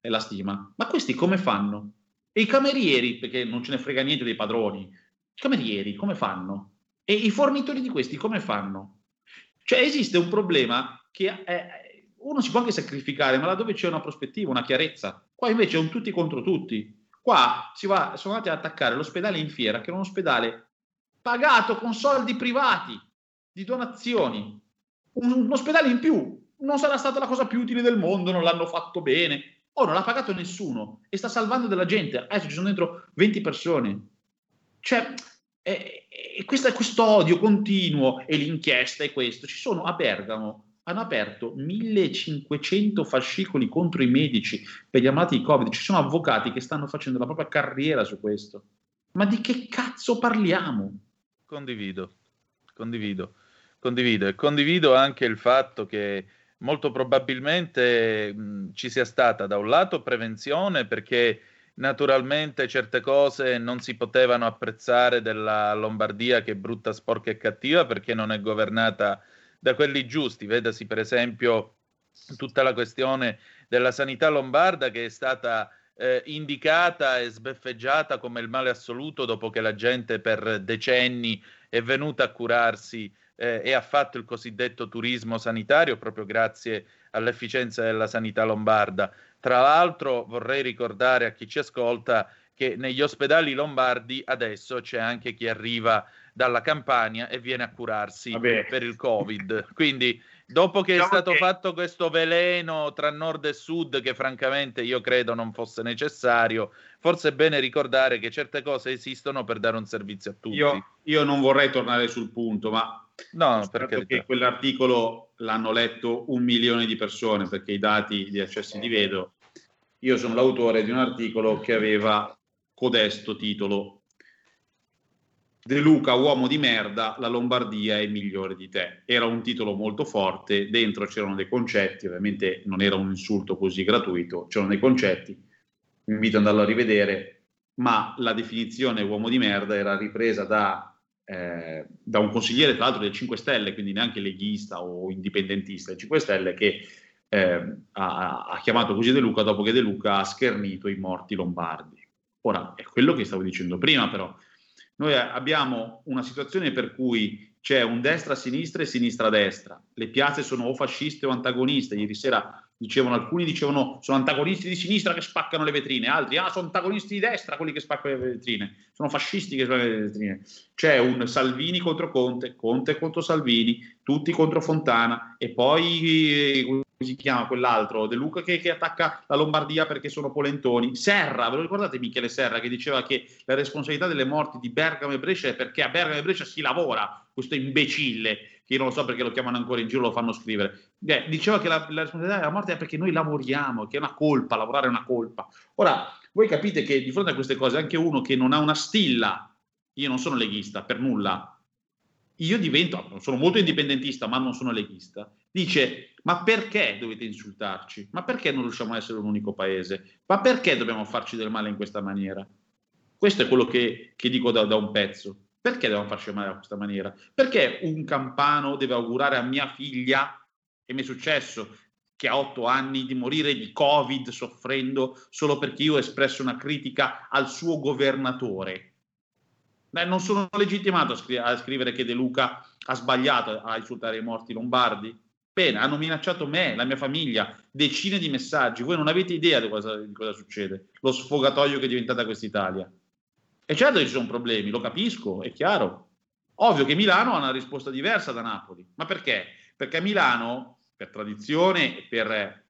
è la stima. Ma questi come fanno? E i camerieri, perché non ce ne frega niente dei padroni, i camerieri come fanno? E i fornitori di questi come fanno? Cioè esiste un problema che è, uno si può anche sacrificare, ma laddove c'è una prospettiva, una chiarezza. Qua invece è un tutti contro tutti. Qua si va, sono andati ad attaccare l'ospedale in fiera, che è un ospedale pagato con soldi privati, di donazioni. Un, un ospedale in più. Non sarà stata la cosa più utile del mondo, non l'hanno fatto bene. Oh, non l'ha pagato nessuno e sta salvando della gente. Adesso ci sono dentro 20 persone. Cioè, e, questo, odio continuo e l'inchiesta e questo. Ci sono a Bergamo hanno aperto 1500 fascicoli contro i medici per gli ammalati di Covid. Ci sono avvocati che stanno facendo la propria carriera su questo. Ma di che cazzo parliamo? Condivido, condivido, condivido e condivido anche il fatto che molto probabilmente mh, ci sia stata da un lato prevenzione perché naturalmente certe cose non si potevano apprezzare della Lombardia che è brutta, sporca e cattiva perché non è governata da quelli giusti. Vedasi per esempio tutta la questione della sanità lombarda che è stata eh, indicata e sbeffeggiata come il male assoluto dopo che la gente per decenni è venuta a curarsi eh, e ha fatto il cosiddetto turismo sanitario proprio grazie all'efficienza della sanità lombarda. Tra l'altro vorrei ricordare a chi ci ascolta che negli ospedali lombardi adesso c'è anche chi arriva dalla Campania e viene a curarsi Vabbè. per il Covid. Quindi, dopo che diciamo è stato che... fatto questo veleno tra nord e sud, che francamente io credo non fosse necessario, forse è bene ricordare che certe cose esistono per dare un servizio a tutti. Io, io non vorrei tornare sul punto, ma no, perché quell'articolo l'hanno letto un milione di persone, perché i dati di accessi li vedo. Io sono l'autore di un articolo che aveva codesto titolo De Luca, uomo di merda, la Lombardia è migliore di te. Era un titolo molto forte, dentro c'erano dei concetti, ovviamente non era un insulto così gratuito, c'erano dei concetti, vi invito ad andarlo a rivedere, ma la definizione uomo di merda era ripresa da, eh, da un consigliere, tra l'altro del 5 Stelle, quindi neanche leghista o indipendentista del 5 Stelle, che eh, ha, ha chiamato così De Luca dopo che De Luca ha schernito i morti lombardi. Ora, è quello che stavo dicendo prima, però noi abbiamo una situazione per cui c'è un destra-sinistra e sinistra-destra. Le piazze sono o fasciste o antagoniste. Ieri sera dicevano, alcuni dicevano sono antagonisti di sinistra che spaccano le vetrine, altri ah, sono antagonisti di destra quelli che spaccano le vetrine, sono fascisti che spaccano le vetrine. C'è un Salvini contro Conte, Conte contro Salvini, tutti contro Fontana e poi si chiama quell'altro, De Luca che, che, attacca la Lombardia perché sono polentoni. Serra, ve lo ricordate Michele Serra che diceva che la responsabilità delle morti di Bergamo e Brescia è perché a Bergamo e Brescia si lavora, questo imbecille, che io non lo so perché lo chiamano ancora in giro, lo fanno scrivere. Eh, diceva che la, la, responsabilità della morte è perché noi lavoriamo, che è una colpa, lavorare è una colpa. Ora, voi capite che di fronte a queste cose anche uno che non ha una stilla, io non sono leghista per nulla, io divento, sono molto indipendentista, ma non sono leghista, dice, ma perché dovete insultarci? Ma perché non riusciamo a essere un unico paese? Ma perché dobbiamo farci del male in questa maniera? Questo è quello che, che dico da, da, un pezzo. Perché dobbiamo farci male in questa maniera? Perché un campano deve augurare a mia figlia, che mi è successo, che ha otto anni, di morire di Covid soffrendo solo perché io ho espresso una critica al suo governatore? Beh, non sono legittimato a, scri- a, scrivere che De Luca ha sbagliato a insultare i morti lombardi. Bene, hanno minacciato me, la mia famiglia, decine di messaggi. Voi non avete idea di cosa, di cosa succede, lo sfogatoio che è diventata questa Italia. E certo che ci sono problemi, lo capisco, è chiaro. Ovvio che Milano ha una risposta diversa da Napoli. Ma perché? Perché a Milano, per tradizione e per,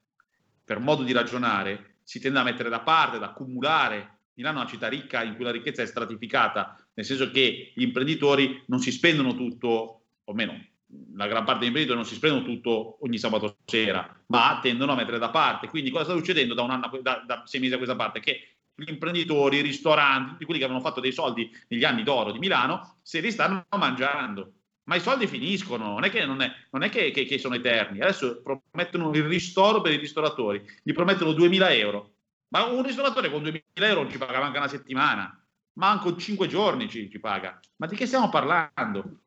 per modo di ragionare, si tende a mettere da parte, ad accumulare Milano è una città ricca in cui la ricchezza è stratificata, nel senso che gli imprenditori non si spendono tutto, o meno, la gran parte degli imprenditori non si spendono tutto ogni sabato sera, ma tendono a mettere da parte. Quindi cosa sta succedendo da, un anno, da, da sei mesi a questa parte? Che gli imprenditori, i ristoranti, tutti quelli che avevano fatto dei soldi negli anni d'oro di Milano, se li stanno mangiando. ma i soldi finiscono, non è che, non è, non è che, che, che sono eterni. Adesso promettono il ristoro per i ristoratori, gli promettono 2.000 euro, ma un ristoratore con 2.000 euro non ci paga manca una settimana, manco 5 giorni ci, ci paga. Ma di che stiamo parlando?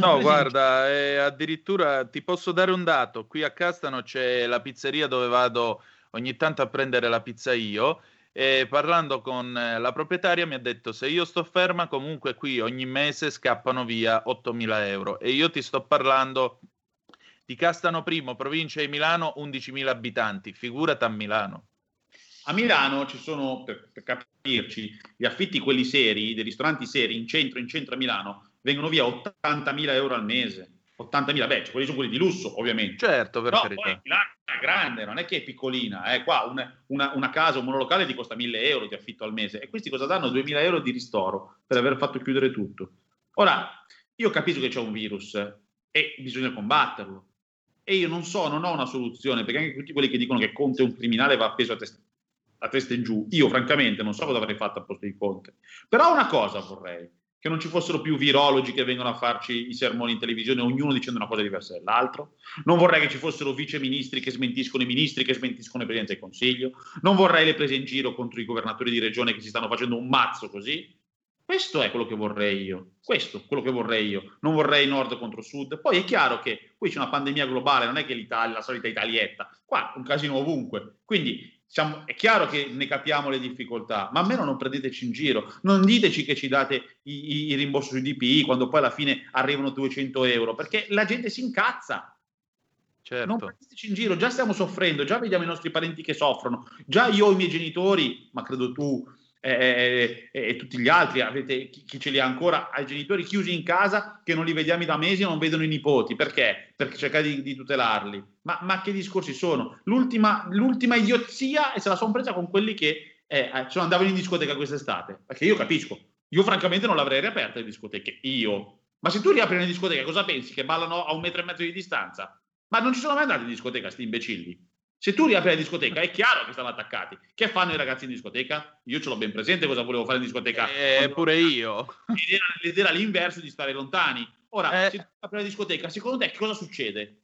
No, guarda, eh, addirittura ti posso dare un dato. Qui a Castano c'è la pizzeria dove vado ogni tanto a prendere la pizza io e parlando con eh, la proprietaria mi ha detto se io sto ferma comunque qui ogni mese scappano via 8.000 euro e io ti sto parlando di Castano Primo, provincia di Milano, 11.000 abitanti, figurati a Milano. A Milano ci sono, per, per, capirci, gli affitti quelli seri, dei ristoranti seri in centro, in centro a Milano, vengono via 80.000 euro al mese. 80.000, beh, quelli sono quelli di lusso, ovviamente. Certo, per Però carità. poi Milano è grande, non è che è piccolina. Eh. Qua una, una, una, casa, un monolocale ti costa 1.000 euro di affitto al mese e questi cosa danno? 2.000 euro di ristoro per aver fatto chiudere tutto. Ora, io capisco che c'è un virus e bisogna combatterlo. E io non so, non ho una soluzione, perché anche tutti quelli che dicono che Conte è un criminale va appeso a testa, a testa in giù. Io, francamente, non so cosa avrei fatto a posto di Conte. Però una cosa vorrei che non ci fossero più virologi che vengono a farci i sermoni in televisione, ognuno dicendo una cosa diversa dall'altro. Non vorrei che ci fossero viceministri che smentiscono i ministri, che smentiscono il Presidente del Consiglio. Non vorrei le prese in giro contro i governatori di regione che si stanno facendo un mazzo così. Questo è quello che vorrei io. Questo è quello che vorrei io. Non vorrei nord contro sud. Poi è chiaro che qui c'è una pandemia globale, non è che l'Italia, la solita Italietta. Qua un casino ovunque. Quindi Diciamo, è chiaro che ne capiamo le difficoltà, ma almeno non prendeteci in giro, non diteci che ci date i, i, rimborsi sui DPI quando poi alla fine arrivano 200 euro, perché la gente si incazza. Certo. Non prendeteci in giro, già stiamo soffrendo, già vediamo i nostri parenti che soffrono, già io ho i miei genitori, ma credo tu e, e, e tutti gli altri, avete, chi, chi, ce li ha ancora, ai genitori chiusi in casa che non li vediamo da mesi e non vedono i nipoti. Perché? Perché cercare di, di tutelarli. Ma, ma, che discorsi sono? L'ultima, l'ultima idiozia e se la sono presa con quelli che eh, cioè andavano in discoteca quest'estate. Perché io capisco, io francamente non l'avrei riaperta le discoteche, io. Ma se tu riapri le discoteche, cosa pensi? Che ballano a un metro e mezzo di distanza? Ma non ci sono mai andati in discoteca, questi imbecilli. Se tu riapri la discoteca, è chiaro che stanno attaccati. Che fanno i ragazzi in discoteca? Io ce l'ho ben presente cosa volevo fare in discoteca. Eh, pure io. L'idea, l'idea l'inverso di stare lontani. Ora, eh. se tu apri la discoteca, secondo te che cosa succede?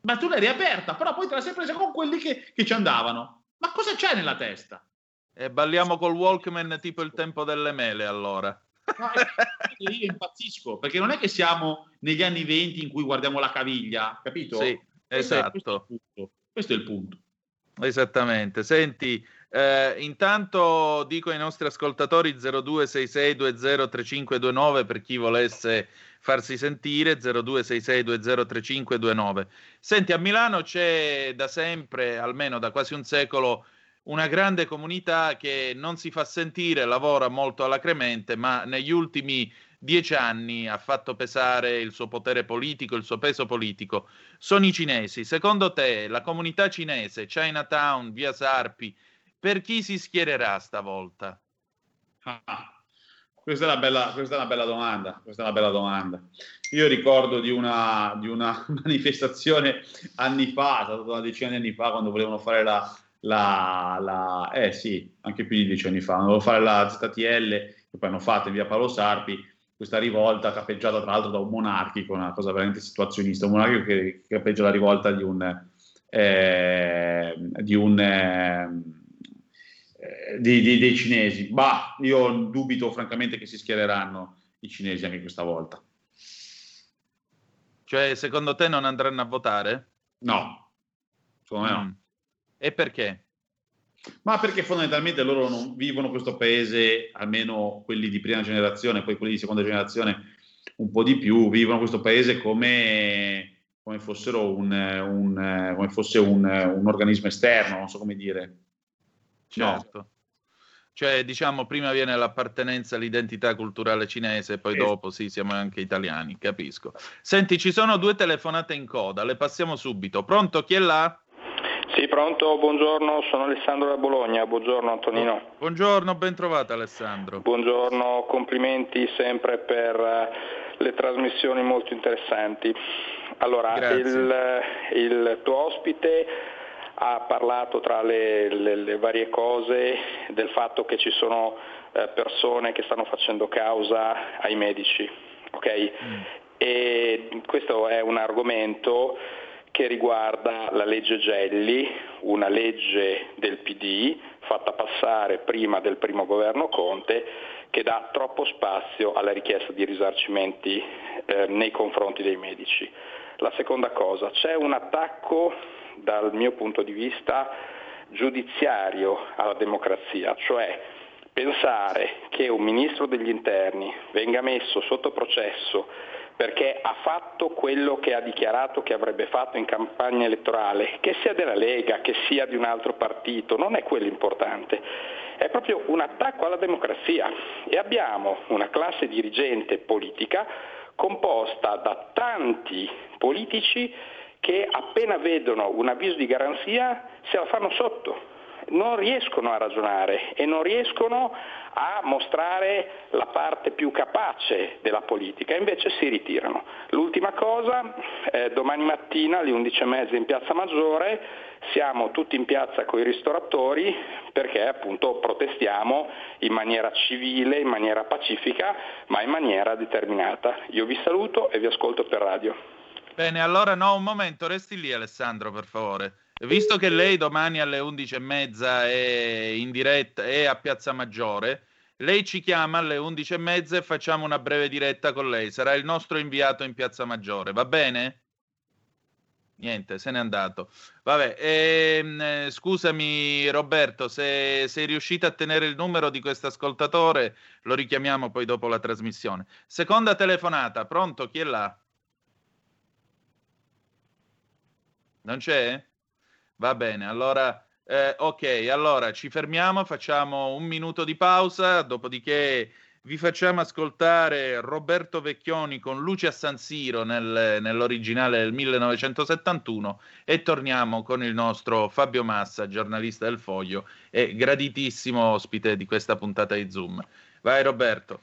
Ma tu l'hai riaperta, però poi te la sei presa con quelli che, che ci andavano. Ma cosa c'è nella testa? E balliamo col Walkman tipo il tempo delle mele, allora. No, io impazzisco, perché non è che siamo negli anni 20 in cui guardiamo la caviglia, capito? Sì, esatto. Questo è, il punto. Esattamente. Senti, eh, intanto dico ai nostri ascoltatori 0266203529 per chi volesse farsi sentire 0266203529. Senti, a Milano c'è da sempre, almeno da quasi un secolo, una grande comunità che non si fa sentire, lavora molto alacremente, ma negli ultimi dieci anni ha fatto pesare il suo potere politico, il suo peso politico, sono i cinesi. Secondo te la comunità cinese, Chinatown, via Sarpi, per chi si schiererà stavolta? Ah, questa, è una bella, questa è una bella domanda. Questa è una bella domanda. Io ricordo di una, di una manifestazione anni fa, è stata una decina di anni fa, quando volevano fare la, la, la, eh sì, anche più di dieci anni fa, volevano fare la ZTL, che poi hanno fatto via Paolo Sarpi, questa rivolta capeggiata tra l'altro da un monarchico, una cosa veramente situazionista, un monarchico che, che capeggia la rivolta di un, eh, di un eh, di, di, dei cinesi. Bah, io dubito francamente che si schiereranno i cinesi anche questa volta. Cioè, secondo te non andranno a votare? No, secondo me no. Mm. E perché? Ma perché fondamentalmente loro non vivono questo paese, almeno quelli di prima generazione, poi quelli di seconda generazione un po' di più, vivono questo paese come, come fossero un, un, come fosse un, un, organismo esterno, non so come dire. Certo. No. Cioè, diciamo, prima viene l'appartenenza all'identità culturale cinese, poi esatto. dopo sì, siamo anche italiani, capisco. Senti, ci sono due telefonate in coda, le passiamo subito. Pronto, chi è là? Sì, pronto, buongiorno, sono Alessandro da Bologna, buongiorno Antonino. Buongiorno, ben trovato Alessandro. Buongiorno, complimenti sempre per le trasmissioni molto interessanti. Allora, il, il, tuo ospite ha parlato tra le, le, le, varie cose del fatto che ci sono eh, persone che stanno facendo causa ai medici, ok? Mm E questo è un argomento che riguarda la legge Gelli, una legge del PD fatta passare prima del primo governo Conte che dà troppo spazio alla richiesta di risarcimenti eh, nei confronti dei medici. La seconda cosa, c'è un attacco dal mio punto di vista giudiziario alla democrazia, cioè pensare che un ministro degli interni venga messo sotto processo perché ha fatto quello che ha dichiarato che avrebbe fatto in campagna elettorale, che sia della Lega, che sia di un altro partito, non è quello importante, è proprio un attacco alla democrazia. E abbiamo una classe dirigente politica composta da tanti politici che appena vedono un avviso di garanzia se la fanno sotto, non riescono a ragionare e non riescono a mostrare la parte più capace della politica, invece si ritirano. L'ultima cosa, eh, domani mattina alle 11.30 in Piazza Maggiore siamo tutti in piazza con i ristoratori perché appunto protestiamo in maniera civile, in maniera pacifica, ma in maniera determinata. Io vi saluto e vi ascolto per radio. Bene, allora no, un momento, resti lì Alessandro per favore. Visto che lei domani alle 11.30 è in diretta e a Piazza Maggiore, lei ci chiama alle 11.30 e facciamo una breve diretta con lei. Sarà il nostro inviato in Piazza Maggiore, va bene? Niente, se n'è andato. Vabbè, ehm, eh, scusami Roberto, se sei riuscito a tenere il numero di questo ascoltatore, lo richiamiamo poi dopo la trasmissione. Seconda telefonata, pronto? Chi è là? Non c'è? Va bene, allora, eh, ok, allora ci fermiamo, facciamo un minuto di pausa, dopodiché vi facciamo ascoltare Roberto Vecchioni con Luce a San Siro nel, nell'originale del 1971 e torniamo con il nostro Fabio Massa, giornalista del Foglio e graditissimo ospite di questa puntata di Zoom. Vai Roberto.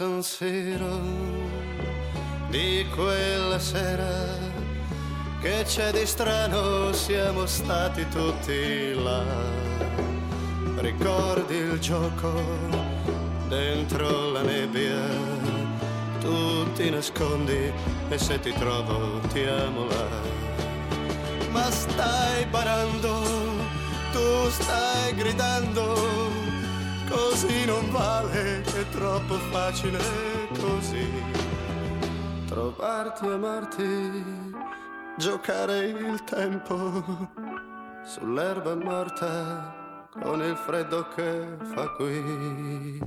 Siro di quella sera che c'è di strano siamo stati tutti là. Ricordi il gioco dentro la nebbia tu ti nascondi e se ti trovo ti amo là. Ma stai barando tu stai gridando così non vale, è troppo facile così. Trovarti, amarti, giocare il tempo sull'erba morta con il freddo che fa qui.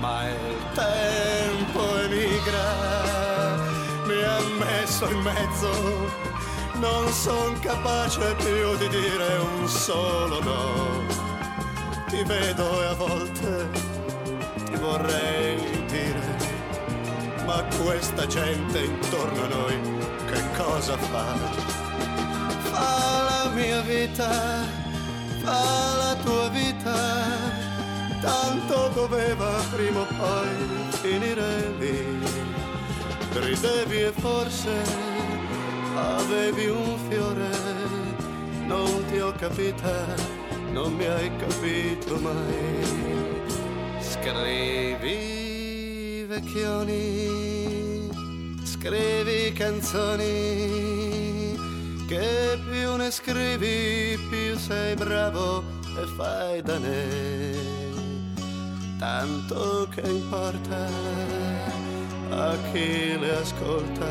Ma il tempo emigra, mi ha messo in mezzo non son capace più di dire un solo no. Ti vedo e a volte ti vorrei dire, ma questa gente intorno a noi che cosa fa? Fa la mia vita, fa la tua vita, tanto doveva prima o poi finire lì. Ridevi e forse avevi un fiore, non ti ho capita, non mi hai capito mai. Scrivi vecchioni, scrivi canzoni, che più ne scrivi più sei bravo e fai da ne. Tanto che importa a chi le ascolta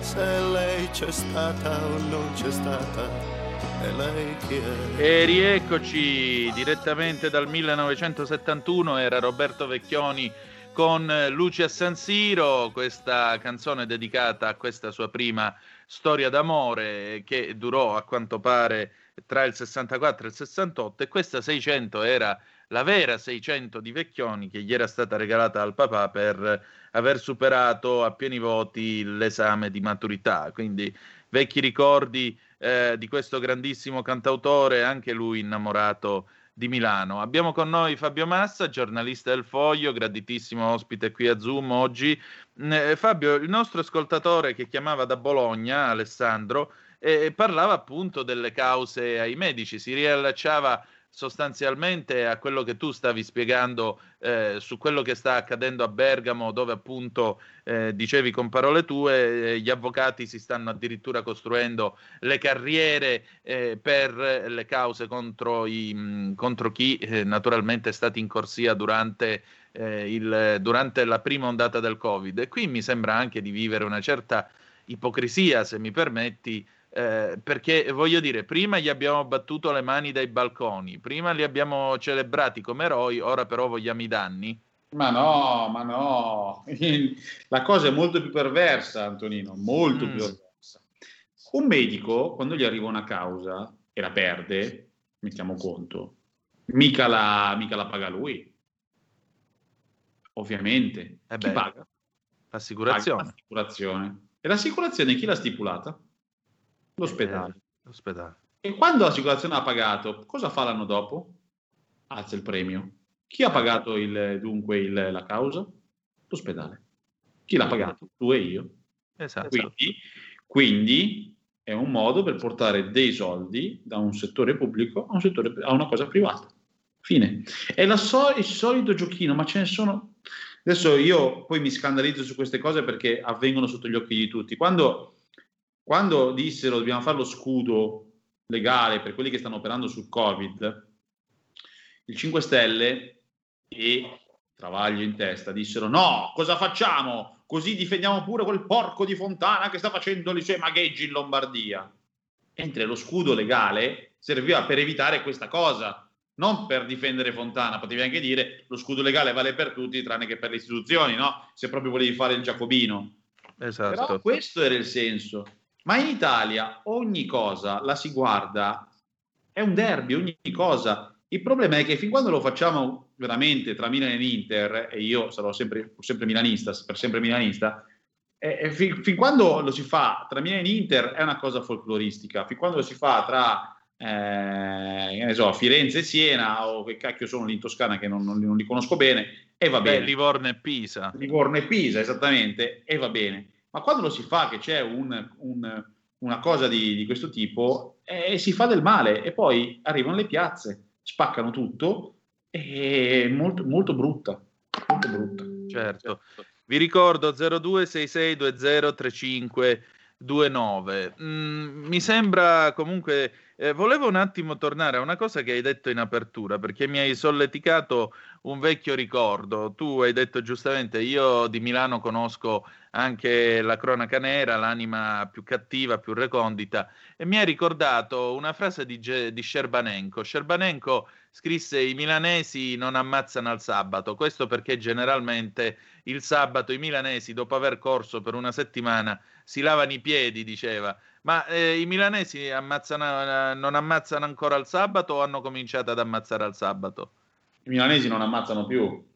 se lei c'è stata o non c'è stata. E rieccoci direttamente dal 1971, era Roberto Vecchioni con Luce a San Siro, questa canzone dedicata a questa sua prima storia d'amore che durò a quanto pare tra il 64 e il 68 e questa 600 era la vera 600 di Vecchioni che gli era stata regalata al papà per aver superato a pieni voti l'esame di maturità. Quindi vecchi ricordi eh, di questo grandissimo cantautore, anche lui innamorato di Milano. Abbiamo con noi Fabio Massa, giornalista del Foglio, graditissimo ospite qui a Zoom oggi. Eh, Fabio, il nostro ascoltatore che chiamava da Bologna, Alessandro, eh, parlava appunto delle cause ai medici, si riallacciava sostanzialmente a quello che tu stavi spiegando eh, su quello che sta accadendo a Bergamo, dove appunto eh, dicevi con parole tue, eh, gli avvocati si stanno addirittura costruendo le carriere eh, per le cause contro, i, mh, contro chi eh, naturalmente è stato in corsia durante, eh, il, durante la prima ondata del Covid. E qui mi sembra anche di vivere una certa ipocrisia, se mi permetti, eh, perché voglio dire, prima gli abbiamo battuto le mani dai balconi, prima li abbiamo celebrati come eroi, ora però vogliamo i danni. Ma no, ma no, la cosa è molto più perversa, Antonino, molto mm. più perversa. Un medico, quando gli arriva una causa e la perde, mettiamo conto, mica la, mica la paga lui. Ovviamente. Eh chi paga? L'assicurazione. Paga l'assicurazione. E l'assicurazione chi l'ha stipulata? L'ospedale. Eh, l'ospedale. E quando l'assicurazione ha pagato, cosa fa l'anno dopo? Alza il premio. Chi ha pagato il, dunque il, la causa? L'ospedale. Chi l'ha pagato? Tu e io. Esatto. Quindi, quindi è un modo per portare dei soldi da un settore pubblico a, un settore, a una cosa privata. Fine. È so, il solito giochino, ma ce ne sono. Adesso io poi mi scandalizzo su queste cose perché avvengono sotto gli occhi di tutti. Quando quando dissero dobbiamo fare lo scudo legale per quelli che stanno operando sul Covid, il 5 Stelle e Travaglio in testa dissero no, cosa facciamo? Così difendiamo pure quel porco di Fontana che sta facendo i suoi magheggi in Lombardia. Mentre lo scudo legale serviva per evitare questa cosa, non per difendere Fontana, potevi anche dire lo scudo legale vale per tutti tranne che per le istituzioni, no? Se proprio volevi fare il Giacobino. Esatto. Però questo era il senso. Ma in Italia ogni cosa la si guarda, è un derby, ogni cosa. Il problema è che fin quando lo facciamo veramente tra Milan e Inter, e io sarò sempre, sempre milanista, per sempre milanista, eh, fin, fin, quando lo si fa tra Milan e Inter è una cosa folcloristica, fin quando lo si fa tra eh, so, Firenze e Siena, o che cacchio sono lì in Toscana che non, non, non li conosco bene, e va bene. Beh, Livorno e Pisa. Livorno e Pisa, esattamente, e va bene ma quando lo si fa che c'è un, un, una cosa di, di questo tipo, eh, si fa del male e poi arrivano le piazze, spaccano tutto, è molto, molto brutta. Molto brutta. Certo. Vi ricordo 02662035 29. Mm, mi sembra comunque. Eh, volevo un attimo tornare a una cosa che hai detto in apertura, perché mi hai solleticato un vecchio ricordo. Tu hai detto giustamente: io di Milano conosco anche la cronaca nera, l'anima più cattiva, più recondita, e mi hai ricordato una frase di, Ge- di Scerbanenko. Scerbanenko scrisse: I milanesi non ammazzano al sabato. Questo perché generalmente il sabato i milanesi, dopo aver corso per una settimana, si lavano i piedi, diceva. Ma eh, i milanesi ammazzano, non ammazzano ancora al sabato o hanno cominciato ad ammazzare al sabato? I milanesi non ammazzano più.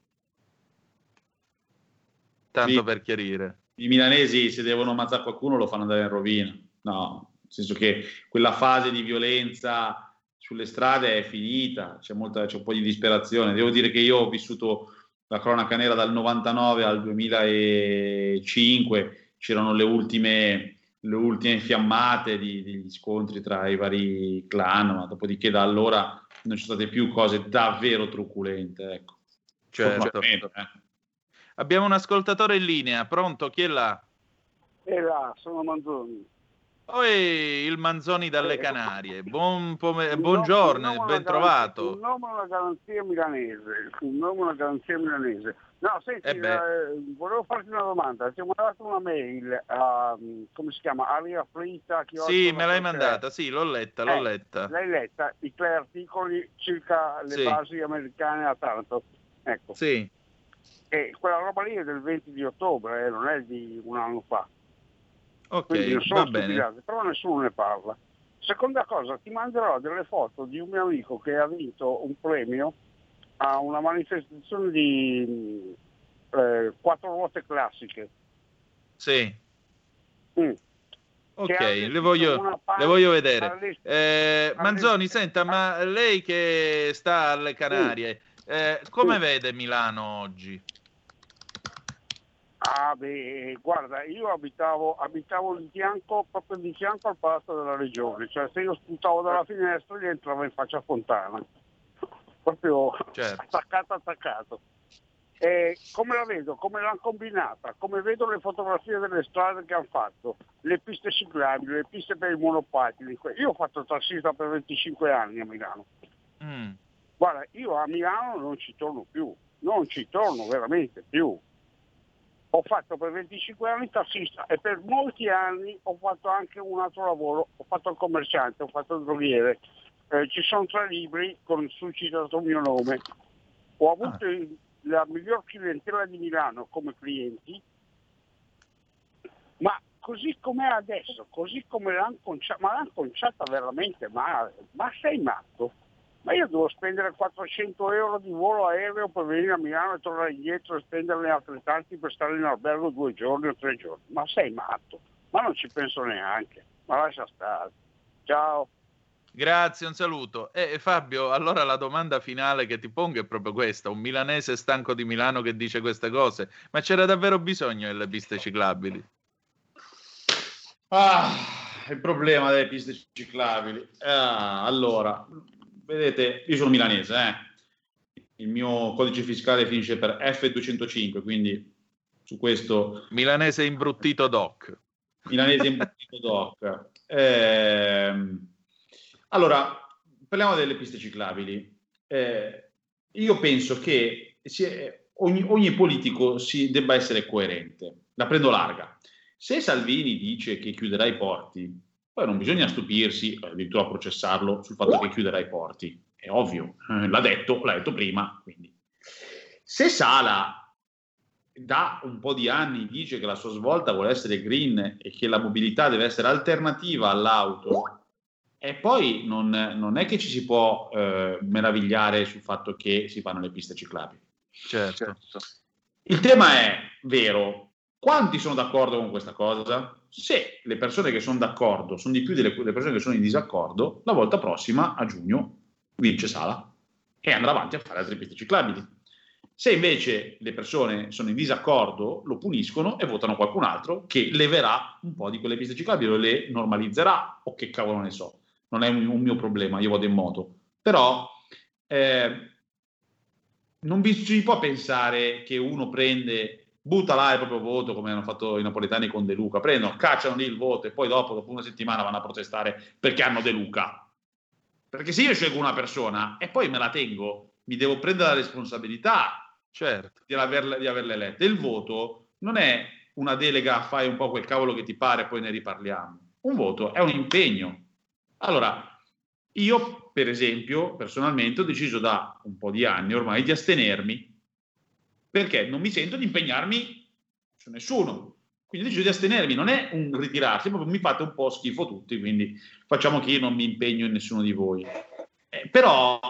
Tanto I, per chiarire. I milanesi, se devono ammazzare qualcuno, lo fanno andare in rovina. No, nel senso che quella fase di violenza sulle strade è finita, c'è, molta, c'è un po' di disperazione. Devo dire che io ho vissuto la cronaca nera dal 99 al 2005 c'erano le ultime, le ultime fiammate di, degli scontri tra i vari clan, ma dopodiché da allora non ci sono state più cose davvero truculente. Ecco. Certo. Eh. Abbiamo un ascoltatore in linea, pronto? Chi è là? È là, sono Manzoni. Poi il Manzoni dalle Canarie. Buon pom- buongiorno, ben trovato. Un nome è una garanzia milanese. Un nome è una garanzia milanese. No, senti, eh eh, volevo farti una domanda. Ti ho mandato una mail a, come si chiama, Aria Fritta. Sì, me l'hai mandata, sì, l'ho letta, l'ho eh, letta. L'hai letta, i tre articoli circa le sì. basi americane a Taranto. Ecco. Sì. E quella roba lì è del 20 di ottobre, eh, non è di un anno fa. Ok, Quindi non sono va bene. però nessuno ne parla. Seconda cosa, ti manderò delle foto di un mio amico che ha vinto un premio a una manifestazione di eh, quattro ruote classiche. Sì. Mm. Ok, le voglio, le voglio, vedere. Eh, Manzoni, senta, ma lei che sta alle Canarie, eh, come vede Milano oggi? Ah beh, guarda, io abitavo, abitavo fianco, proprio di fianco al Palazzo della Regione, cioè se io spuntavo dalla finestra gli entravo in faccia a fontana proprio certo. attaccato attaccato. E come la vedo, come l'hanno combinata, come vedo le fotografie delle strade che hanno fatto, le piste ciclabili, le piste per i monopattini. Io ho fatto tassista per 25 anni a Milano. Mm. Guarda, io a Milano non ci torno più, non ci torno veramente più. Ho fatto per 25 anni tassista e per molti anni ho fatto anche un altro lavoro, ho fatto il commerciante, ho fatto il droghiere, eh, ci sono tre libri con sul citato mio nome. Ho avuto ah. la miglior clientela di Milano come clienti, ma così come è adesso, così come l'hanno conciata, ma l'hanno conciata veramente male. Ma sei matto? Ma io devo spendere 400 euro di volo aereo per venire a Milano e tornare indietro e spenderne altrettanti per stare in albergo due giorni o tre giorni. Ma sei matto? Ma non ci penso neanche. Ma lascia stare. Ciao. Grazie, un saluto. E eh, Fabio, allora la domanda finale che ti pongo è proprio questa: un milanese stanco di Milano che dice queste cose, ma c'era davvero bisogno delle piste ciclabili? Ah, il problema delle piste ciclabili. Ah, allora, vedete, io sono milanese, eh? il mio codice fiscale finisce per F205, quindi su questo... Milanese imbruttito doc. Milanese imbruttito doc. Eh, allora, parliamo delle piste ciclabili. Eh, io penso che è, ogni, ogni, politico si debba essere coerente. La prendo larga. Se Salvini dice che chiuderà i porti, poi non bisogna stupirsi, addirittura processarlo sul fatto che chiuderà i porti. È ovvio, eh, l'ha detto, l'ha detto prima. Quindi. Se Sala da un po' di anni dice che la sua svolta vuole essere green e che la mobilità deve essere alternativa all'auto, e poi non, non, è che ci si può eh, meravigliare sul fatto che si fanno le piste ciclabili. Certo. certo. Il tema è vero. Quanti sono d'accordo con questa cosa? Se le persone che sono d'accordo sono di più delle, persone che sono in disaccordo, la volta prossima, a giugno, vince Sala e andrà avanti a fare altre piste ciclabili. Se invece le persone sono in disaccordo, lo puniscono e votano qualcun altro che leverà un po' di quelle piste ciclabili o le normalizzerà o che cavolo ne so non è un, un mio problema, io vado in moto. Però eh, non si può pensare che uno prende butta là il proprio voto come hanno fatto i napoletani con De Luca, prendono, cacciano lì il voto e poi dopo, dopo una settimana vanno a protestare perché hanno De Luca. Perché se io scelgo una persona e poi me la tengo, mi devo prendere la responsabilità certo. di, averle, di averle elette. Il voto non è una delega, fai un po' quel cavolo che ti pare e poi ne riparliamo. Un voto è un impegno. Allora, io, per esempio, personalmente ho deciso da un po' di anni ormai di astenermi perché non mi sento di impegnarmi su nessuno. Quindi ho deciso di astenermi, non è un ritirarsi, proprio mi fate un po' schifo tutti, quindi facciamo che io non mi impegno in nessuno di voi. Eh, però,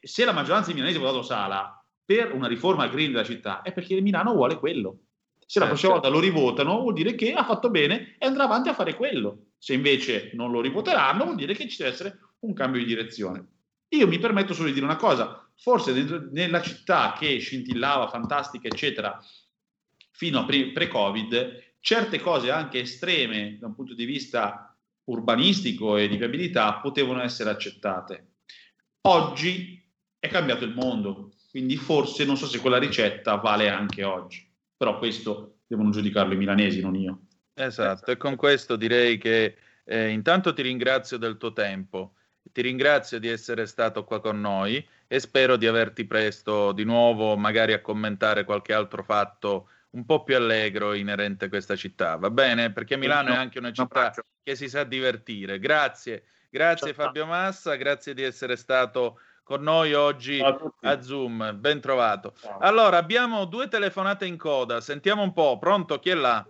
se la maggioranza di milanesi ha votato Sala per una riforma green della città, è perché Milano vuole quello. Se la eh, prossima certo. volta lo rivotano, vuol dire che ha fatto bene e andrà avanti a fare quello. Se invece non lo rivoteranno, vuol dire che ci deve essere un cambio di direzione. Io mi permetto solo di dire una cosa, forse nella città che scintillava, fantastica, eccetera, fino a pre- pre-Covid, certe cose anche estreme da un punto di vista urbanistico e di viabilità potevano essere accettate. Oggi è cambiato il mondo, quindi forse non so se quella ricetta vale anche oggi, però questo devono giudicarlo i milanesi, non io. Esatto, e con questo direi che eh, intanto ti ringrazio del tuo tempo ti ringrazio di essere stato qua con noi e spero di averti presto di nuovo, magari a commentare qualche altro fatto un po' più allegro inerente a questa città. Va bene? Perché Milano è anche una città che si sa divertire. Grazie, grazie Fabio Massa, grazie di essere stato con noi oggi a Zoom. Ben trovato. Allora, abbiamo due telefonate in coda. Sentiamo un po'. Pronto? Chi è là?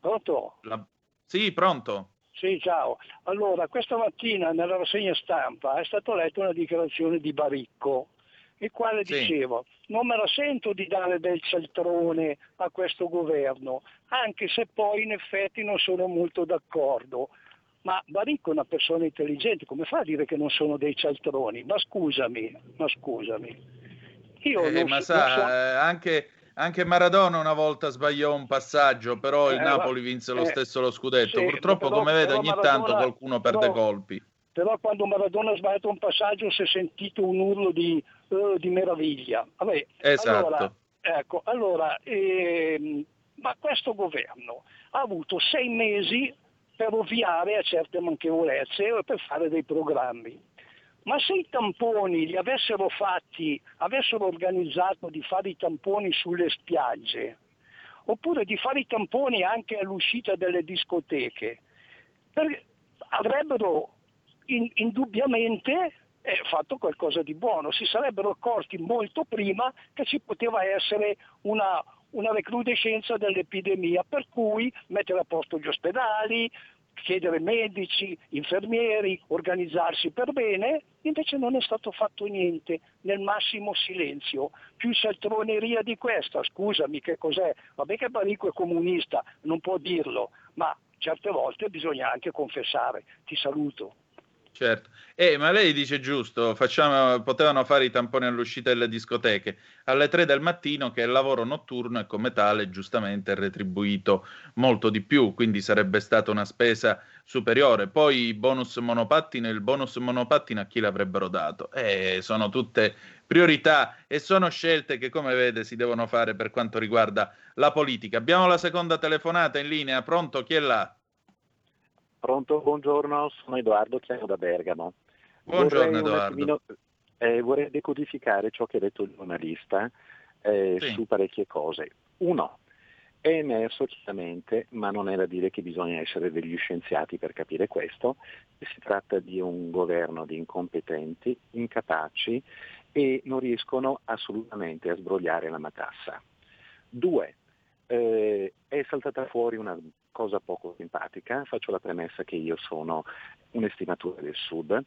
Pronto? La... Sì, pronto. Sì, ciao. Allora, questa mattina nella rassegna stampa è stata letta una dichiarazione di Baricco, il quale sì. diceva non me la sento di dare del cialtrone a questo governo, anche se poi in effetti non sono molto d'accordo. Ma Baricco è una persona intelligente, come fa a dire che non sono dei cialtroni? Ma scusami, ma scusami. Io eh, ma so, sa, so... Eh, anche anche Maradona una volta sbagliò un passaggio, però il eh, Napoli vinse lo eh, stesso lo scudetto. Sì, Purtroppo, però, come vede, ogni Maradona, tanto qualcuno perde però, colpi. Però quando Maradona ha sbagliato un passaggio si è sentito un urlo di, uh, di meraviglia. Vabbè, esatto. Allora, ecco, allora ehm, ma questo governo ha avuto sei mesi per ovviare a certe manchevolezze e per fare dei programmi. Ma se i tamponi li avessero fatti, avessero organizzato di fare i tamponi sulle spiagge, oppure di fare i tamponi anche all'uscita delle discoteche, per, avrebbero in, indubbiamente eh, fatto qualcosa di buono, si sarebbero accorti molto prima che ci poteva essere una, una recrudescenza dell'epidemia, per cui mettere a posto gli ospedali, chiedere medici, infermieri, organizzarsi per bene, invece non è stato fatto niente, nel massimo silenzio. Più saltroneria di questa, scusami che cos'è? Vabbè che Barico è comunista, non può dirlo, ma certe volte bisogna anche confessare. Ti saluto. Certo, eh, ma lei dice giusto, facciamo, potevano fare i tamponi all'uscita delle discoteche alle 3 del mattino, che è il lavoro notturno e come tale giustamente è retribuito molto di più, quindi sarebbe stata una spesa superiore. Poi i bonus monopattino e il bonus monopattino a chi l'avrebbero dato? Eh, sono tutte priorità e sono scelte che, come vede, si devono fare per quanto riguarda la politica. Abbiamo la seconda telefonata in linea, pronto? Chi è là? Pronto, buongiorno, sono Edoardo, chiamo da Bergamo. Buongiorno vorrei Edoardo. Eh, vorrei decodificare ciò che ha detto il giornalista eh, sì. su parecchie cose. Uno, è emerso chiaramente, ma non è da dire che bisogna essere degli scienziati per capire questo, che si tratta di un governo di incompetenti, incapaci e non riescono assolutamente a sbrogliare la matassa. Due, eh, è saltata fuori una cosa poco simpatica, faccio la premessa che io sono un estimatore del Sud,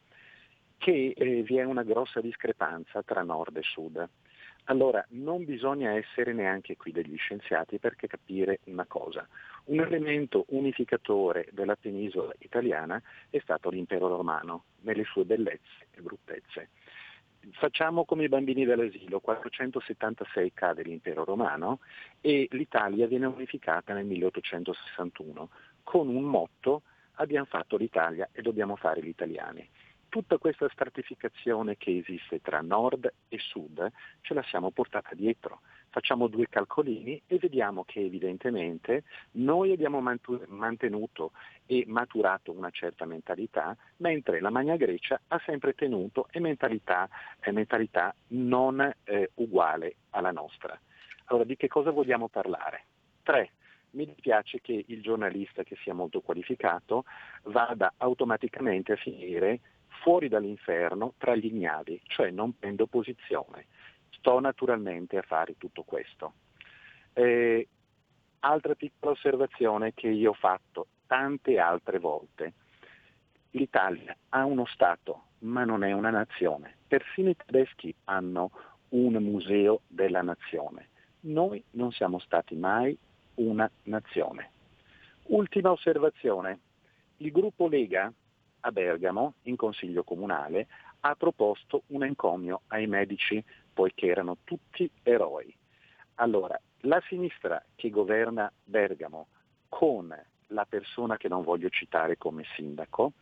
che eh, vi è una grossa discrepanza tra Nord e Sud. Allora, non bisogna essere neanche qui degli scienziati per capire una cosa. Un elemento unificatore della penisola italiana è stato l'impero romano, nelle sue bellezze e bruttezze facciamo come i bambini dell'asilo, 476 cade l'impero romano e l'Italia viene unificata nel 1861 con un motto abbiamo fatto l'Italia e dobbiamo fare gli italiani. tutta questa stratificazione che esiste tra nord e sud ce la siamo portata dietro. Facciamo due calcolini e vediamo che evidentemente noi abbiamo mantenuto e maturato una certa mentalità, mentre la Magna Grecia ha sempre tenuto e mentalità, eh, mentalità non eh, uguale alla nostra. Allora di che cosa vogliamo parlare? Tre, mi dispiace che il giornalista che sia molto qualificato vada automaticamente a finire fuori dall'inferno tra gli ignavi, cioè non prendo posizione. Sto naturalmente a fare tutto questo. Eh, altra piccola osservazione che io ho fatto tante altre volte. L'Italia ha uno Stato, ma non è una nazione. Persino i tedeschi hanno un museo della nazione. Noi non siamo stati mai una nazione. Ultima osservazione. Il gruppo Lega a Bergamo, in consiglio comunale, ha proposto un encomio ai medici, poiché erano tutti eroi. Allora, la sinistra che governa Bergamo con la persona che non voglio citare come sindaco,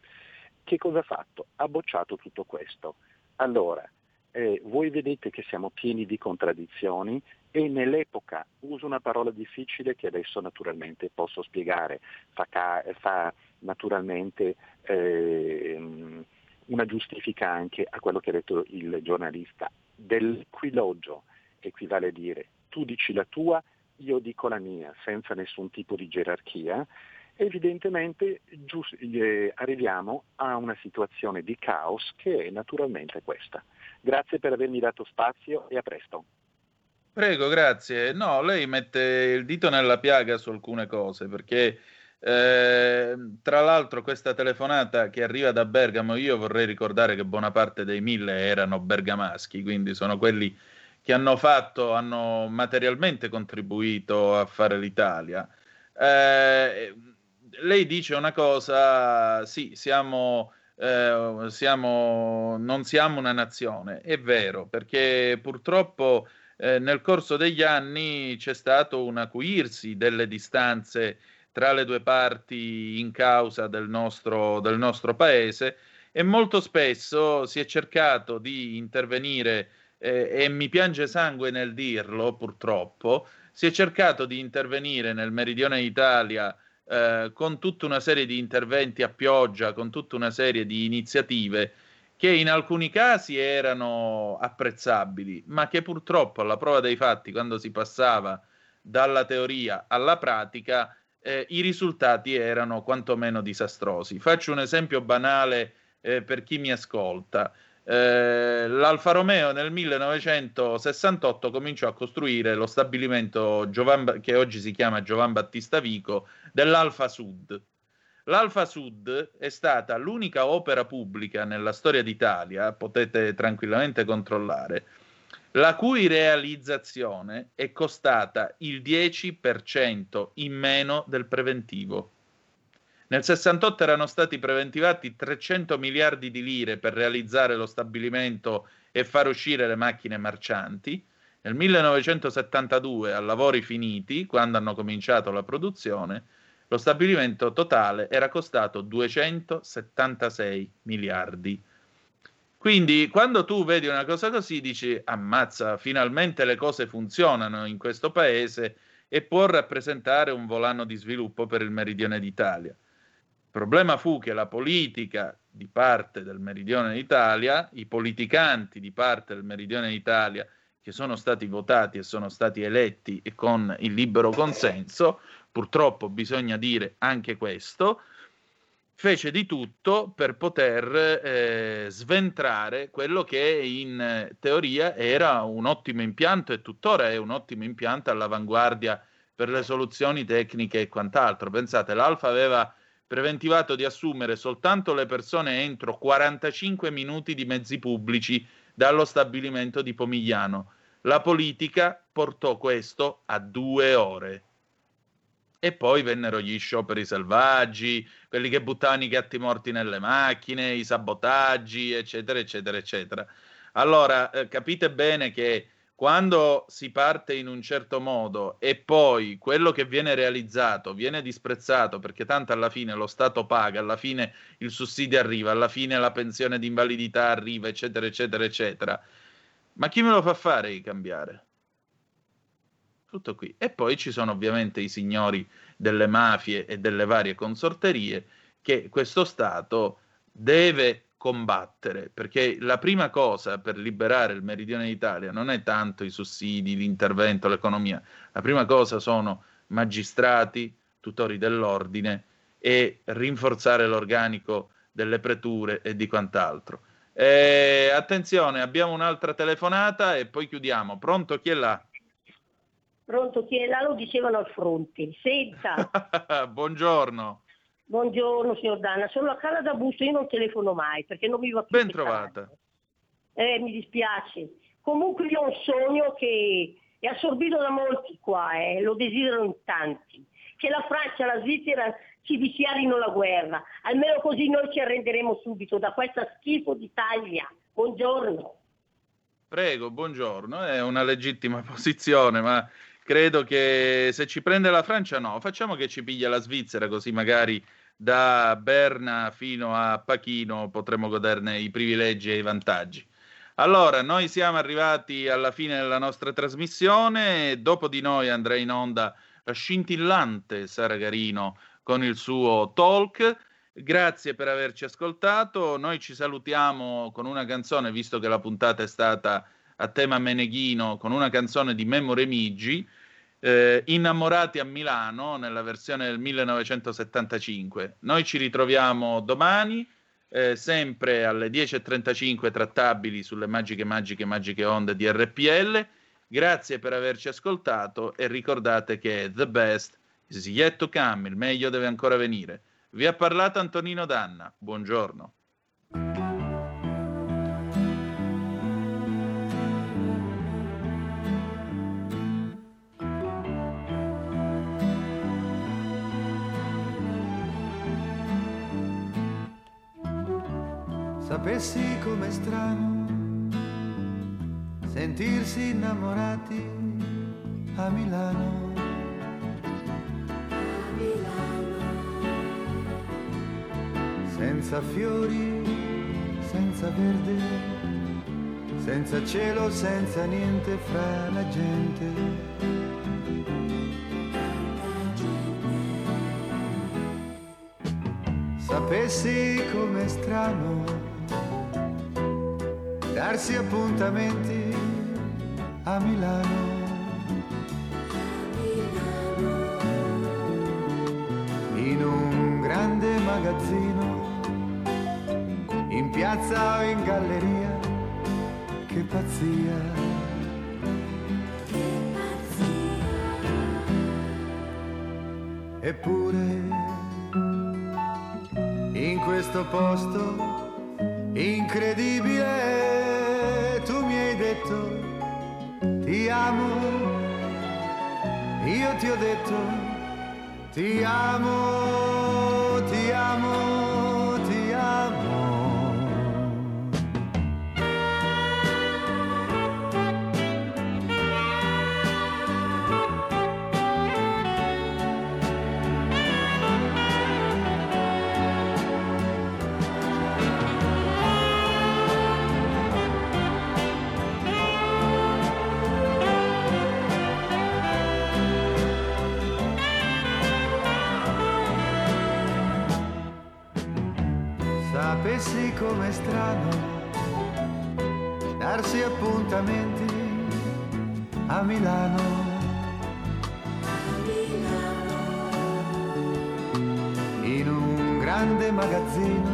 che cosa ha fatto? Ha bocciato tutto questo. Allora, eh, voi vedete che siamo pieni di contraddizioni e nell'epoca, uso una parola difficile che adesso naturalmente posso spiegare, fa, ca- fa naturalmente eh, una giustifica anche a quello che ha detto il giornalista, dell'equiloggio equivale a dire tu dici la tua, io dico la mia, senza nessun tipo di gerarchia, evidentemente giust- eh, arriviamo a una situazione di caos che è naturalmente questa. Grazie per avermi dato spazio e a presto. Prego, grazie. No, lei mette il dito nella piaga su alcune cose, perché eh, tra l'altro questa telefonata che arriva da Bergamo, io vorrei ricordare che buona parte dei mille erano bergamaschi, quindi sono quelli che hanno fatto, hanno materialmente contribuito a fare l'Italia. Eh, lei dice una cosa, sì, siamo, eh, siamo, non siamo una nazione, è vero, perché purtroppo eh, nel corso degli anni c'è stato un acuirsi delle distanze tra le due parti in causa del nostro, del nostro paese e molto spesso si è cercato di intervenire eh, e mi piange sangue nel dirlo purtroppo, si è cercato di intervenire nel meridione d'Italia eh, con tutta una serie di interventi a pioggia, con tutta una serie di iniziative che in alcuni casi erano apprezzabili, ma che purtroppo alla prova dei fatti, quando si passava dalla teoria alla pratica, eh, i risultati erano quantomeno disastrosi. Faccio un esempio banale eh, per chi mi ascolta. Eh, L'Alfa Romeo nel 1968 cominciò a costruire lo stabilimento Giovan, che oggi si chiama Giovan Battista Vico dell'Alfa Sud L'Alfa Sud è stata l'unica opera pubblica nella storia d'Italia, potete tranquillamente controllare, la cui realizzazione è costata il 10% in meno del preventivo. Nel 68 erano stati preventivati 300 miliardi di lire per realizzare lo stabilimento e far uscire le macchine marcianti. Nel 1972, a lavori finiti, quando hanno cominciato la produzione, lo stabilimento totale era costato 276 miliardi. Quindi quando tu vedi una cosa così dici ammazza, finalmente le cose funzionano in questo paese e può rappresentare un volano di sviluppo per il meridione d'Italia. Il problema fu che la politica di parte del meridione d'Italia, i politicanti di parte del meridione d'Italia che sono stati votati e sono stati eletti con il libero consenso, purtroppo bisogna dire anche questo, fece di tutto per poter eh, sventrare quello che in teoria era un ottimo impianto e tuttora è un ottimo impianto all'avanguardia per le soluzioni tecniche e quant'altro. Pensate, l'Alfa aveva preventivato di assumere soltanto le persone entro 45 minuti di mezzi pubblici dallo stabilimento di Pomigliano. La politica portò questo a due ore. E poi vennero gli scioperi selvaggi, quelli che buttavano i gatti morti nelle macchine, i sabotaggi, eccetera, eccetera, eccetera. Allora, eh, capite bene che quando si parte in un certo modo e poi quello che viene realizzato viene disprezzato perché tanto alla fine lo Stato paga, alla fine il sussidio arriva, alla fine la pensione di invalidità arriva, eccetera, eccetera, eccetera. Ma chi me lo fa fare di cambiare? Tutto qui. E poi ci sono ovviamente i signori delle mafie e delle varie consorterie che questo Stato deve combattere, perché la prima cosa per liberare il meridione d'Italia non è tanto i sussidi, l'intervento, l'economia, la prima cosa sono magistrati, tutori dell'ordine e rinforzare l'organico delle preture e di quant'altro. Eh, attenzione, abbiamo un'altra telefonata e poi chiudiamo. Pronto, chi è là? Pronto, chi è là? Lo dicevano al fronte. Senta. Buongiorno. Buongiorno signor Danna, sono a casa da Busto, io non telefono mai perché non mi va più. Ben trovata. Eh, mi dispiace. Comunque io ho un sogno che è assorbito da molti qua, eh, lo desiderano in tanti, che la Francia e la Svizzera ci dichiarino la guerra, almeno così noi ci arrenderemo subito da questa schifo d'Italia. Buongiorno. Prego, buongiorno, è una legittima posizione, ma credo che se ci prende la Francia no, facciamo che ci piglia la Svizzera così magari da Berna fino a Pachino potremo goderne i privilegi e i vantaggi. Allora, noi siamo arrivati alla fine della nostra trasmissione, dopo di noi andrà in onda la scintillante Sara Garino con il suo talk. Grazie per averci ascoltato, noi ci salutiamo con una canzone, visto che la puntata è stata a tema meneghino, con una canzone di Memo Remigi eh, Innamorati a Milano nella versione del 1975. Noi ci ritroviamo domani, eh, sempre alle 10.35 trattabili sulle magiche, magiche, magiche onde di RPL. Grazie per averci ascoltato e ricordate che the best is yet to come, il meglio deve ancora venire. Vi ha parlato Antonino Danna. Buongiorno. Sapessi com'è strano sentirsi innamorati a Milano. Senza fiori, senza verde, senza cielo, senza niente fra la gente. Sapessi com'è strano darsi appuntamenti a Milano. In un grande magazzino, in piazza o in galleria, che pazzia. Eppure in questo posto incredibile, detto ti amo, io ti ho detto ti amo, ti amo. Com'è strano darsi appuntamenti a Milano. In un grande magazzino,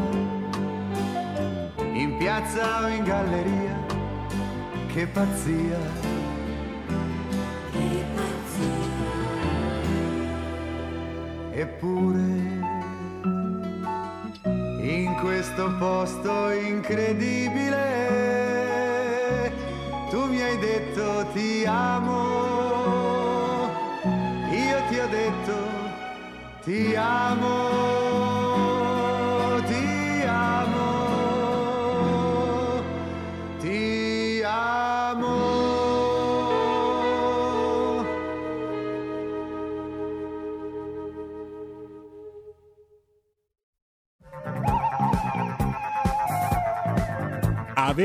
in piazza o in galleria, che pazzia. Che pazzia. Eppure questo posto incredibile. Tu mi hai detto ti amo, io ti ho detto ti amo.